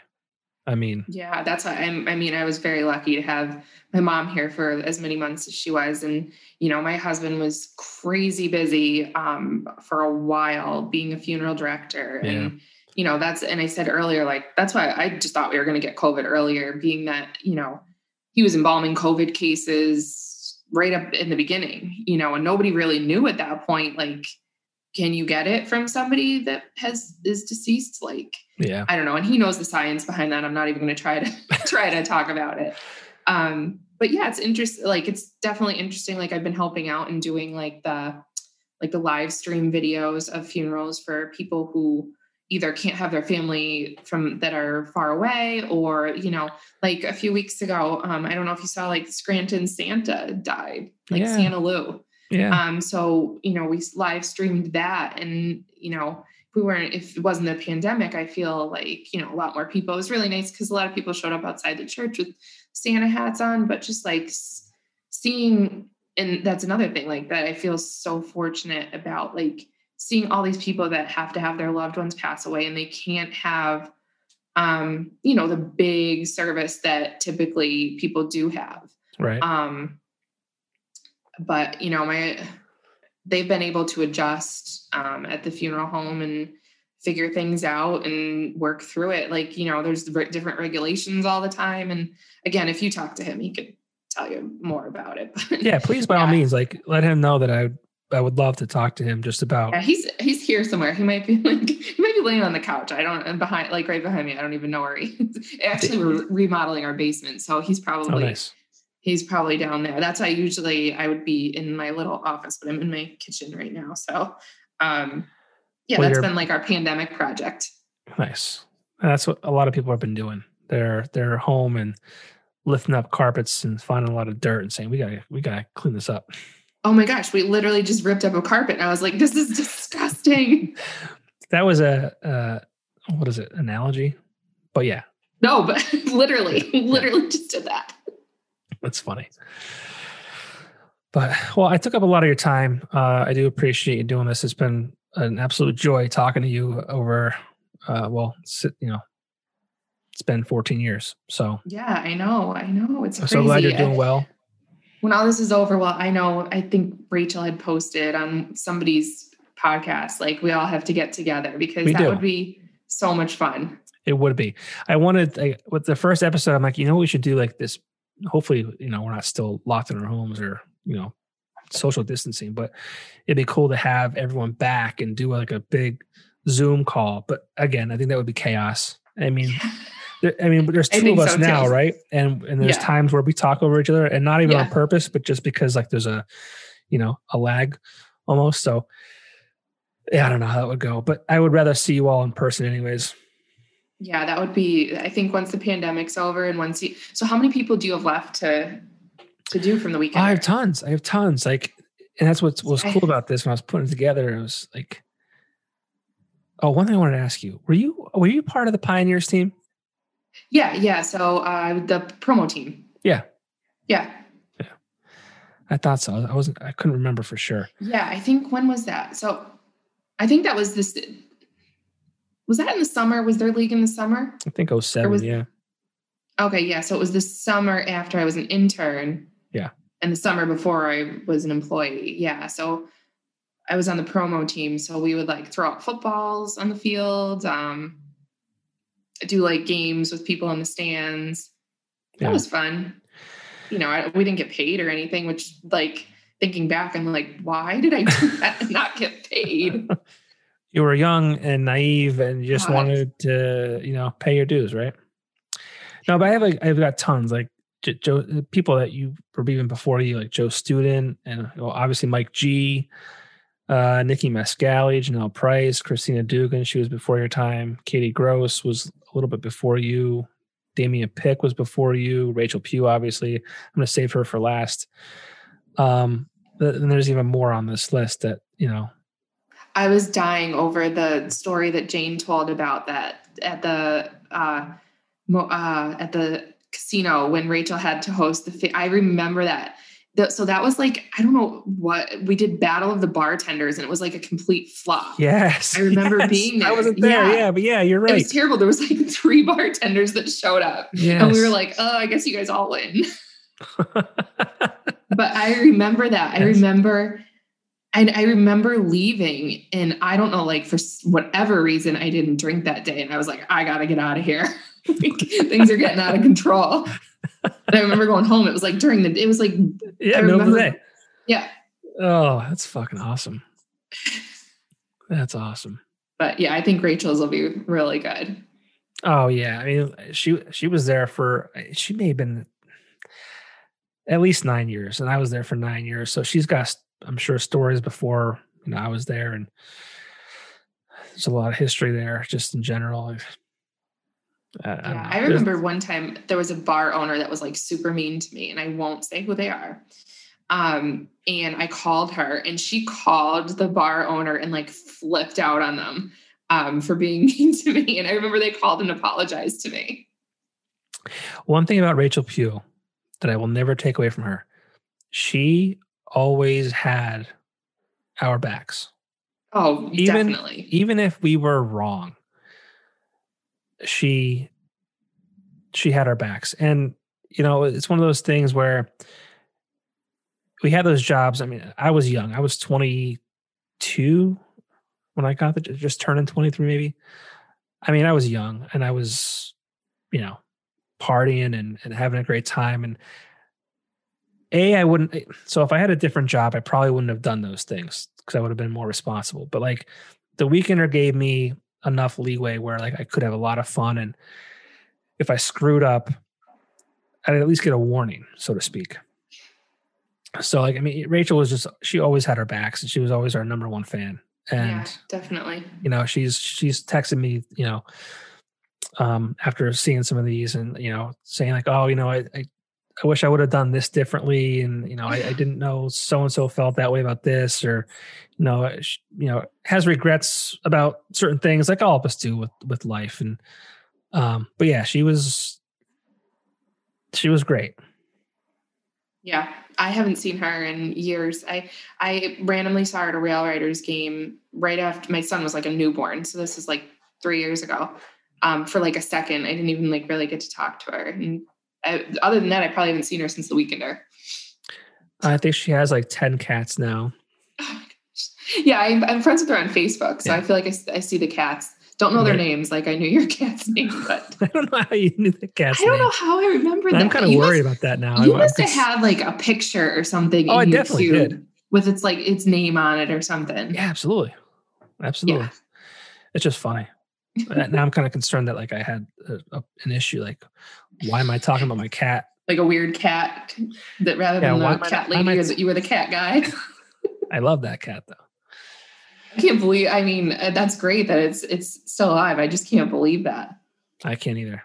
I mean, yeah, that's why I'm, I mean, I was very lucky to have my mom here for as many months as she was. And, you know, my husband was crazy busy um, for a while being a funeral director. Yeah. And, you know, that's, and I said earlier, like, that's why I just thought we were going to get COVID earlier, being that, you know, he was embalming COVID cases right up in the beginning, you know, and nobody really knew at that point, like, can you get it from somebody that has is deceased? Like, yeah, I don't know. And he knows the science behind that. I'm not even going to try to try to talk about it. Um, but yeah, it's interesting. Like, it's definitely interesting. Like, I've been helping out and doing like the like the live stream videos of funerals for people who either can't have their family from that are far away or you know like a few weeks ago um, i don't know if you saw like scranton santa died like yeah. santa lou yeah. Um so you know we live streamed that and you know if we weren't if it wasn't the pandemic i feel like you know a lot more people it was really nice because a lot of people showed up outside the church with santa hats on but just like seeing and that's another thing like that i feel so fortunate about like seeing all these people that have to have their loved ones pass away and they can't have um you know the big service that typically people do have. Right. Um but you know my they've been able to adjust um at the funeral home and figure things out and work through it like you know there's different regulations all the time and again if you talk to him he could tell you more about it yeah please by yeah. all means like let him know that i I would love to talk to him just about. Yeah, he's he's here somewhere. He might be like he might be laying on the couch. I don't behind like right behind me. I don't even know where he. Is. Actually, we're remodeling our basement, so he's probably oh, nice. He's probably down there. That's why usually I would be in my little office, but I'm in my kitchen right now. So, um, yeah, well, that's been like our pandemic project. Nice. That's what a lot of people have been doing. They're they're home and lifting up carpets and finding a lot of dirt and saying we gotta we gotta clean this up oh my gosh, we literally just ripped up a carpet. And I was like, this is disgusting. that was a, uh, what is it, analogy? But yeah. No, but literally, literally just did that. That's funny. But well, I took up a lot of your time. Uh, I do appreciate you doing this. It's been an absolute joy talking to you over, uh, well, you know, it's been 14 years. So yeah, I know. I know. It's I'm crazy. so glad you're doing well when all this is over, well, I know, I think Rachel had posted on somebody's podcast, like we all have to get together because we that do. would be so much fun. It would be. I wanted, I, with the first episode, I'm like, you know, we should do like this. Hopefully, you know, we're not still locked in our homes or, you know, social distancing, but it'd be cool to have everyone back and do like a big Zoom call. But again, I think that would be chaos. I mean, I mean, there's two of us so now, too. right? And and there's yeah. times where we talk over each other, and not even yeah. on purpose, but just because like there's a, you know, a lag almost. So, yeah, I don't know how that would go, but I would rather see you all in person, anyways. Yeah, that would be. I think once the pandemic's over, and once you. So, how many people do you have left to to do from the weekend? I have tons. I have tons. Like, and that's what was cool about this when I was putting it together. It was like, oh, one thing I wanted to ask you: Were you were you part of the Pioneers team? Yeah, yeah. So uh, the promo team. Yeah. Yeah. Yeah. I thought so. I wasn't. I couldn't remember for sure. Yeah, I think when was that? So I think that was this. Was that in the summer? Was there league in the summer? I think 07, was- Yeah. Okay, yeah. So it was the summer after I was an intern. Yeah. And the summer before I was an employee. Yeah. So I was on the promo team. So we would like throw out footballs on the field, um, do like games with people in the stands. That Yeah. was fun. You know, I, we didn't get paid or anything, which like thinking back, I'm like, why did I do that and not get paid? You were young and naive, and you just God. wanted to, you know, pay your dues, right? No, but I have like I've got tons like Joe people that you were even before you, like Joe Student, and well, obviously Mike G, uh, Nikki Mascali, Janelle Price, Christina Dugan. She was before your time. Katie Gross was a little bit before you. Damian Pick was before you. Rachel Pugh, obviously. I'm going to save her for last. Um, and there's even more on this list that you know. I was dying over the story that Jane told about that at the uh, mo- uh, at the casino when Rachel had to host the. Fi- I remember that. The- so that was like I don't know what we did. Battle of the bartenders, and it was like a complete flop. Yes, I remember yes. being I there. wasn't there. Yeah. Yeah, but yeah, you're right. It was terrible. There was like three bartenders that showed up, Yes. and we were like, "Oh, I guess you guys all win." but I remember that. I remember, and I remember leaving, and I don't know, like for whatever reason, I didn't drink that day, and I was like, I gotta get out of here. Things are getting out of control. And I remember going home. It was like during the. It was like yeah, middle of the day. yeah, Oh, that's fucking awesome. That's awesome. but yeah, I think Rachel's will be really good. Oh yeah, I mean she she was there for she may have been at least nine years, and I was there for nine years. So she's got I'm sure stories before you know I was there, and there's a lot of history there just in general. I, I, Yeah. I remember one time there was a bar owner that was like super mean to me, and I won't say who they are. Um, and I called her, and she called the bar owner and like flipped out on them um, for being mean to me. And I remember they called and apologized to me. One thing about Rachel Pugh that I will never take away from her, she always had our backs. Oh, Even- definitely. Even if we were wrong, she she had our backs. And you know, it's one of those things where we had those jobs. I mean, I was young. I was 22 when I got the just turning 23 maybe. I mean, I was young and I was, you know, partying and, and having a great time. And A, I wouldn't so if I had a different job, I probably wouldn't have done those things because I would have been more responsible. But like the weekender gave me enough leeway where like I could have a lot of fun and if I screwed up, I'd at least get a warning, so to speak. So like I mean Rachel was just she always had our backs and she was always our number one fan. And yeah, definitely. you know she's she's texting me you know um after seeing some of these and you know saying like oh you know i i, I wish i would have done this differently and you know I, I didn't know so and so felt that way about this or you know you know has regrets about certain things like all of us do with with life and um but yeah she was she was great Yeah, I haven't seen her in years. I I randomly saw her at a RailRiders game right after my son was like a newborn. So this is like three years ago. Um, for like a second, I didn't even like really get to talk to her. And I, other than that, I probably haven't seen her since the Weekender. i think she has like 10 cats now Oh. Yeah, I'm, I'm friends with her on Facebook, so Yeah. I feel like I see the cats. Don't know their Yeah. names, like I knew your cat's name, but i don't know how you knew the cat's I don't name know how I remember that. i'm kind of You worried must- about that now You I'm- must I'm have had like a picture or something. Oh, I your definitely did. With its like its name on it or something. Yeah, absolutely, absolutely. Yeah. It's just funny. Now I'm kind of concerned that like I had a, a, an issue. Like, why am I talking about my cat? Like a weird cat that rather Yeah, than the I cat lady, I- is that you were the cat guy. I love that cat though. I can't believe. I mean, uh, that's great that it's it's still alive. I just can't believe that. I can't either.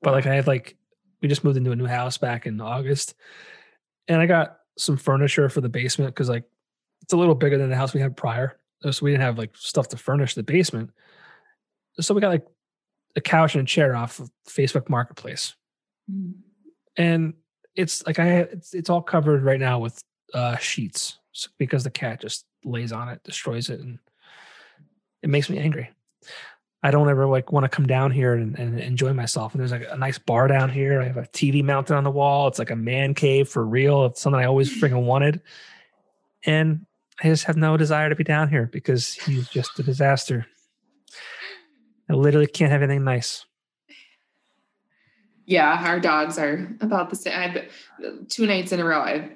But like I had like we just moved into a new house back in August, and I got some furniture for the basement because like it's a little bigger than the house we had prior, so we didn't have like stuff to furnish the basement. So we got like a couch and a chair off of Facebook Marketplace, Mm. and it's like I it's, it's all covered right now with uh, sheets because the cat just lays on it, destroys it, and it makes me angry. I don't ever like want to come down here and, and enjoy myself. And there's like a nice bar down here. I have a TV mounted on the wall. It's like a man cave for real. It's something I always freaking wanted. And I just have no desire to be down here because he's just a disaster. I literally can't have anything nice. Yeah, our dogs are about the same. I've two nights in a row. I've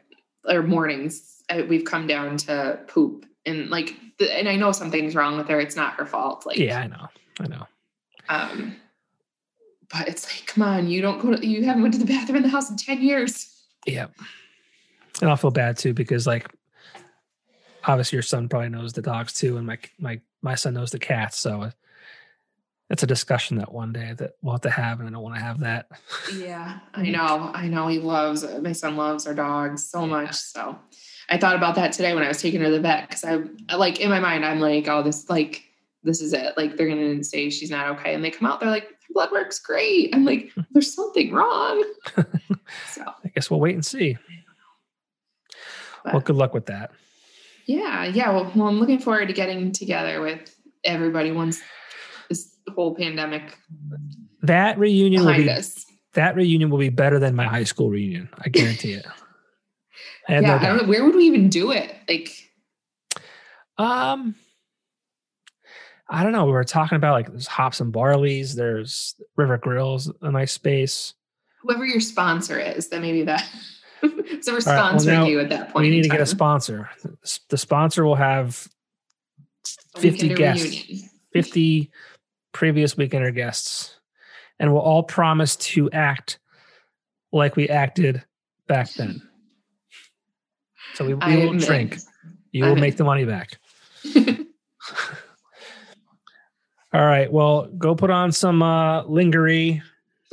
or mornings. I, we've come down to poop and like, the, and I know something's wrong with her. It's not her fault. Like, Yeah, I know. I know. Um, but it's like, come on, you don't go. To, you haven't went to the bathroom in the house in ten years. Yeah. And I'll feel bad too because like obviously your son probably knows the dogs too, and my my my son knows the cats. So it's a discussion that one day that we'll have to have, and I don't want to have that. Yeah, I know. I know. He loves. My son loves our dogs so Yeah. much. So I thought about that today when I was taking her to the vet because I, I like in my mind I'm like, oh, this like this is it. Like they're gonna say she's not okay, and they come out. They're like, blood work's great. I'm like, there's something wrong. so I guess we'll wait and see. but- Well, good luck with that. Yeah, yeah. Well, well, I'm looking forward to getting together with everybody once this whole pandemic That reunion will be us. that reunion will be better than my high school reunion. I guarantee it. I Yeah, no I don't know, where would we even do it? Like, Um, I don't know. We were talking about like there's hops and barleys. There's River Grills, a nice space. whoever your sponsor is, then maybe that. so we're All right, well, sponsoring you at that point. we need to get a sponsor. The sponsor will have 50 guests. reunion. 50 previous weekender guests, and we'll all promise to act like we acted back then. So we, we will drink. You will make the money back. All right. Well, go put on some uh lingerie.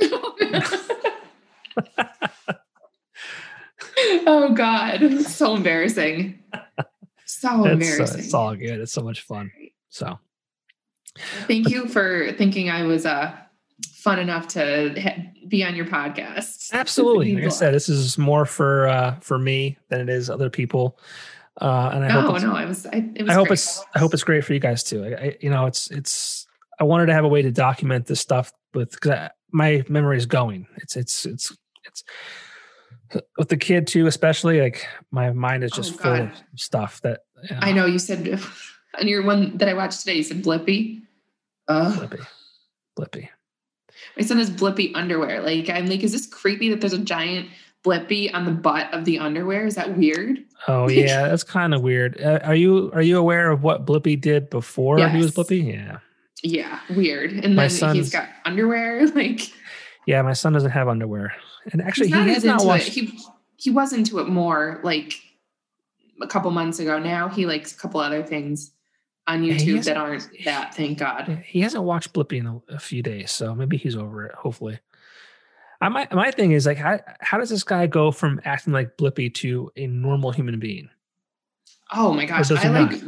oh God, so embarrassing. So It's, uh, embarrassing. it's all good. It's so much fun. So Thank you for thinking I was uh, fun enough to be on your podcast. absolutely. Like I said, this is more for uh for me than it is other people. Uh and I lot. hope No, it's, no, I was. I, it was I hope great. it's I hope it's great for you guys too. I, I you know it's it's I wanted to have a way to document this stuff with because my memory is going. It's it's it's it's with the kid too, especially like my mind is Oh, just full of stuff that you I know you said on your one that I watched today. You said Blippi. Uh, Blippi, Blippi. my son has Blippi underwear. Like I'm like, is this creepy that there's a giant Blippi on the butt of the underwear? Is that weird? Oh yeah, that's kind of weird. Uh, are you are you aware of what Blippi did before he was Yes. Blippi? Yeah, Yeah, weird. And My then son's- he's got underwear. Like yeah. My son doesn't have underwear, and actually he's he has not watched. it. He he was into it more like a couple months ago. Now he likes a couple other things on YouTube that aren't that. Thank God. He hasn't watched Blippi in a, a few days, so maybe he's over it. Hopefully, I my my thing is like, how how does this guy go from acting like Blippi to a normal human being? Oh my gosh, I like?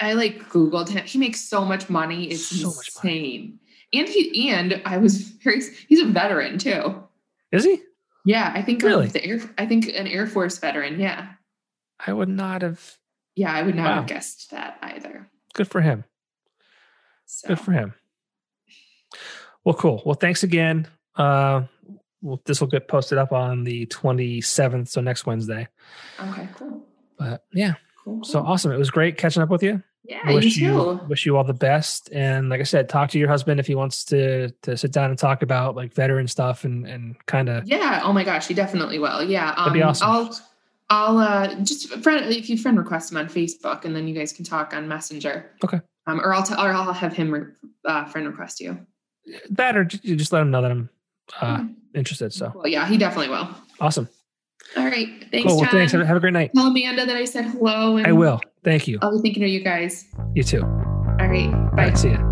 I like Googled him. He makes so much money. It's So insane. And he and I was very he's a veteran too. Is he? Yeah, I think um, Really? the air I think an Air Force veteran. Yeah. I would not have. Yeah, I would not Wow. have guessed that either. Good for him. So Good for him. Well, cool. Well, thanks again. Uh, well, this will get posted up on the twenty seventh, so next Wednesday. okay, cool. But yeah, Cool. so awesome. It was great catching up with you. yeah, I wish you you too. wish you all the best. And like I said, talk to your husband if he wants to to sit down and talk about like veteran stuff and and kind of Yeah. Oh my gosh, he definitely will. Yeah. Um, That'd be awesome. I'll I'll uh just friend if you friend request him on Facebook and then you guys can talk on Messenger. Okay. Um, or I'll t- or I'll have him re- uh, friend request you. that or you just let him know that I'm uh, Okay. interested. So Well, yeah, he definitely will. awesome. All right. Thanks, cool. Well, thanks. Have, have a great night. Tell Amanda that I said hello. And I will. Thank you. I'll be thinking of you guys. You too. All All right. Bye. right. See ya.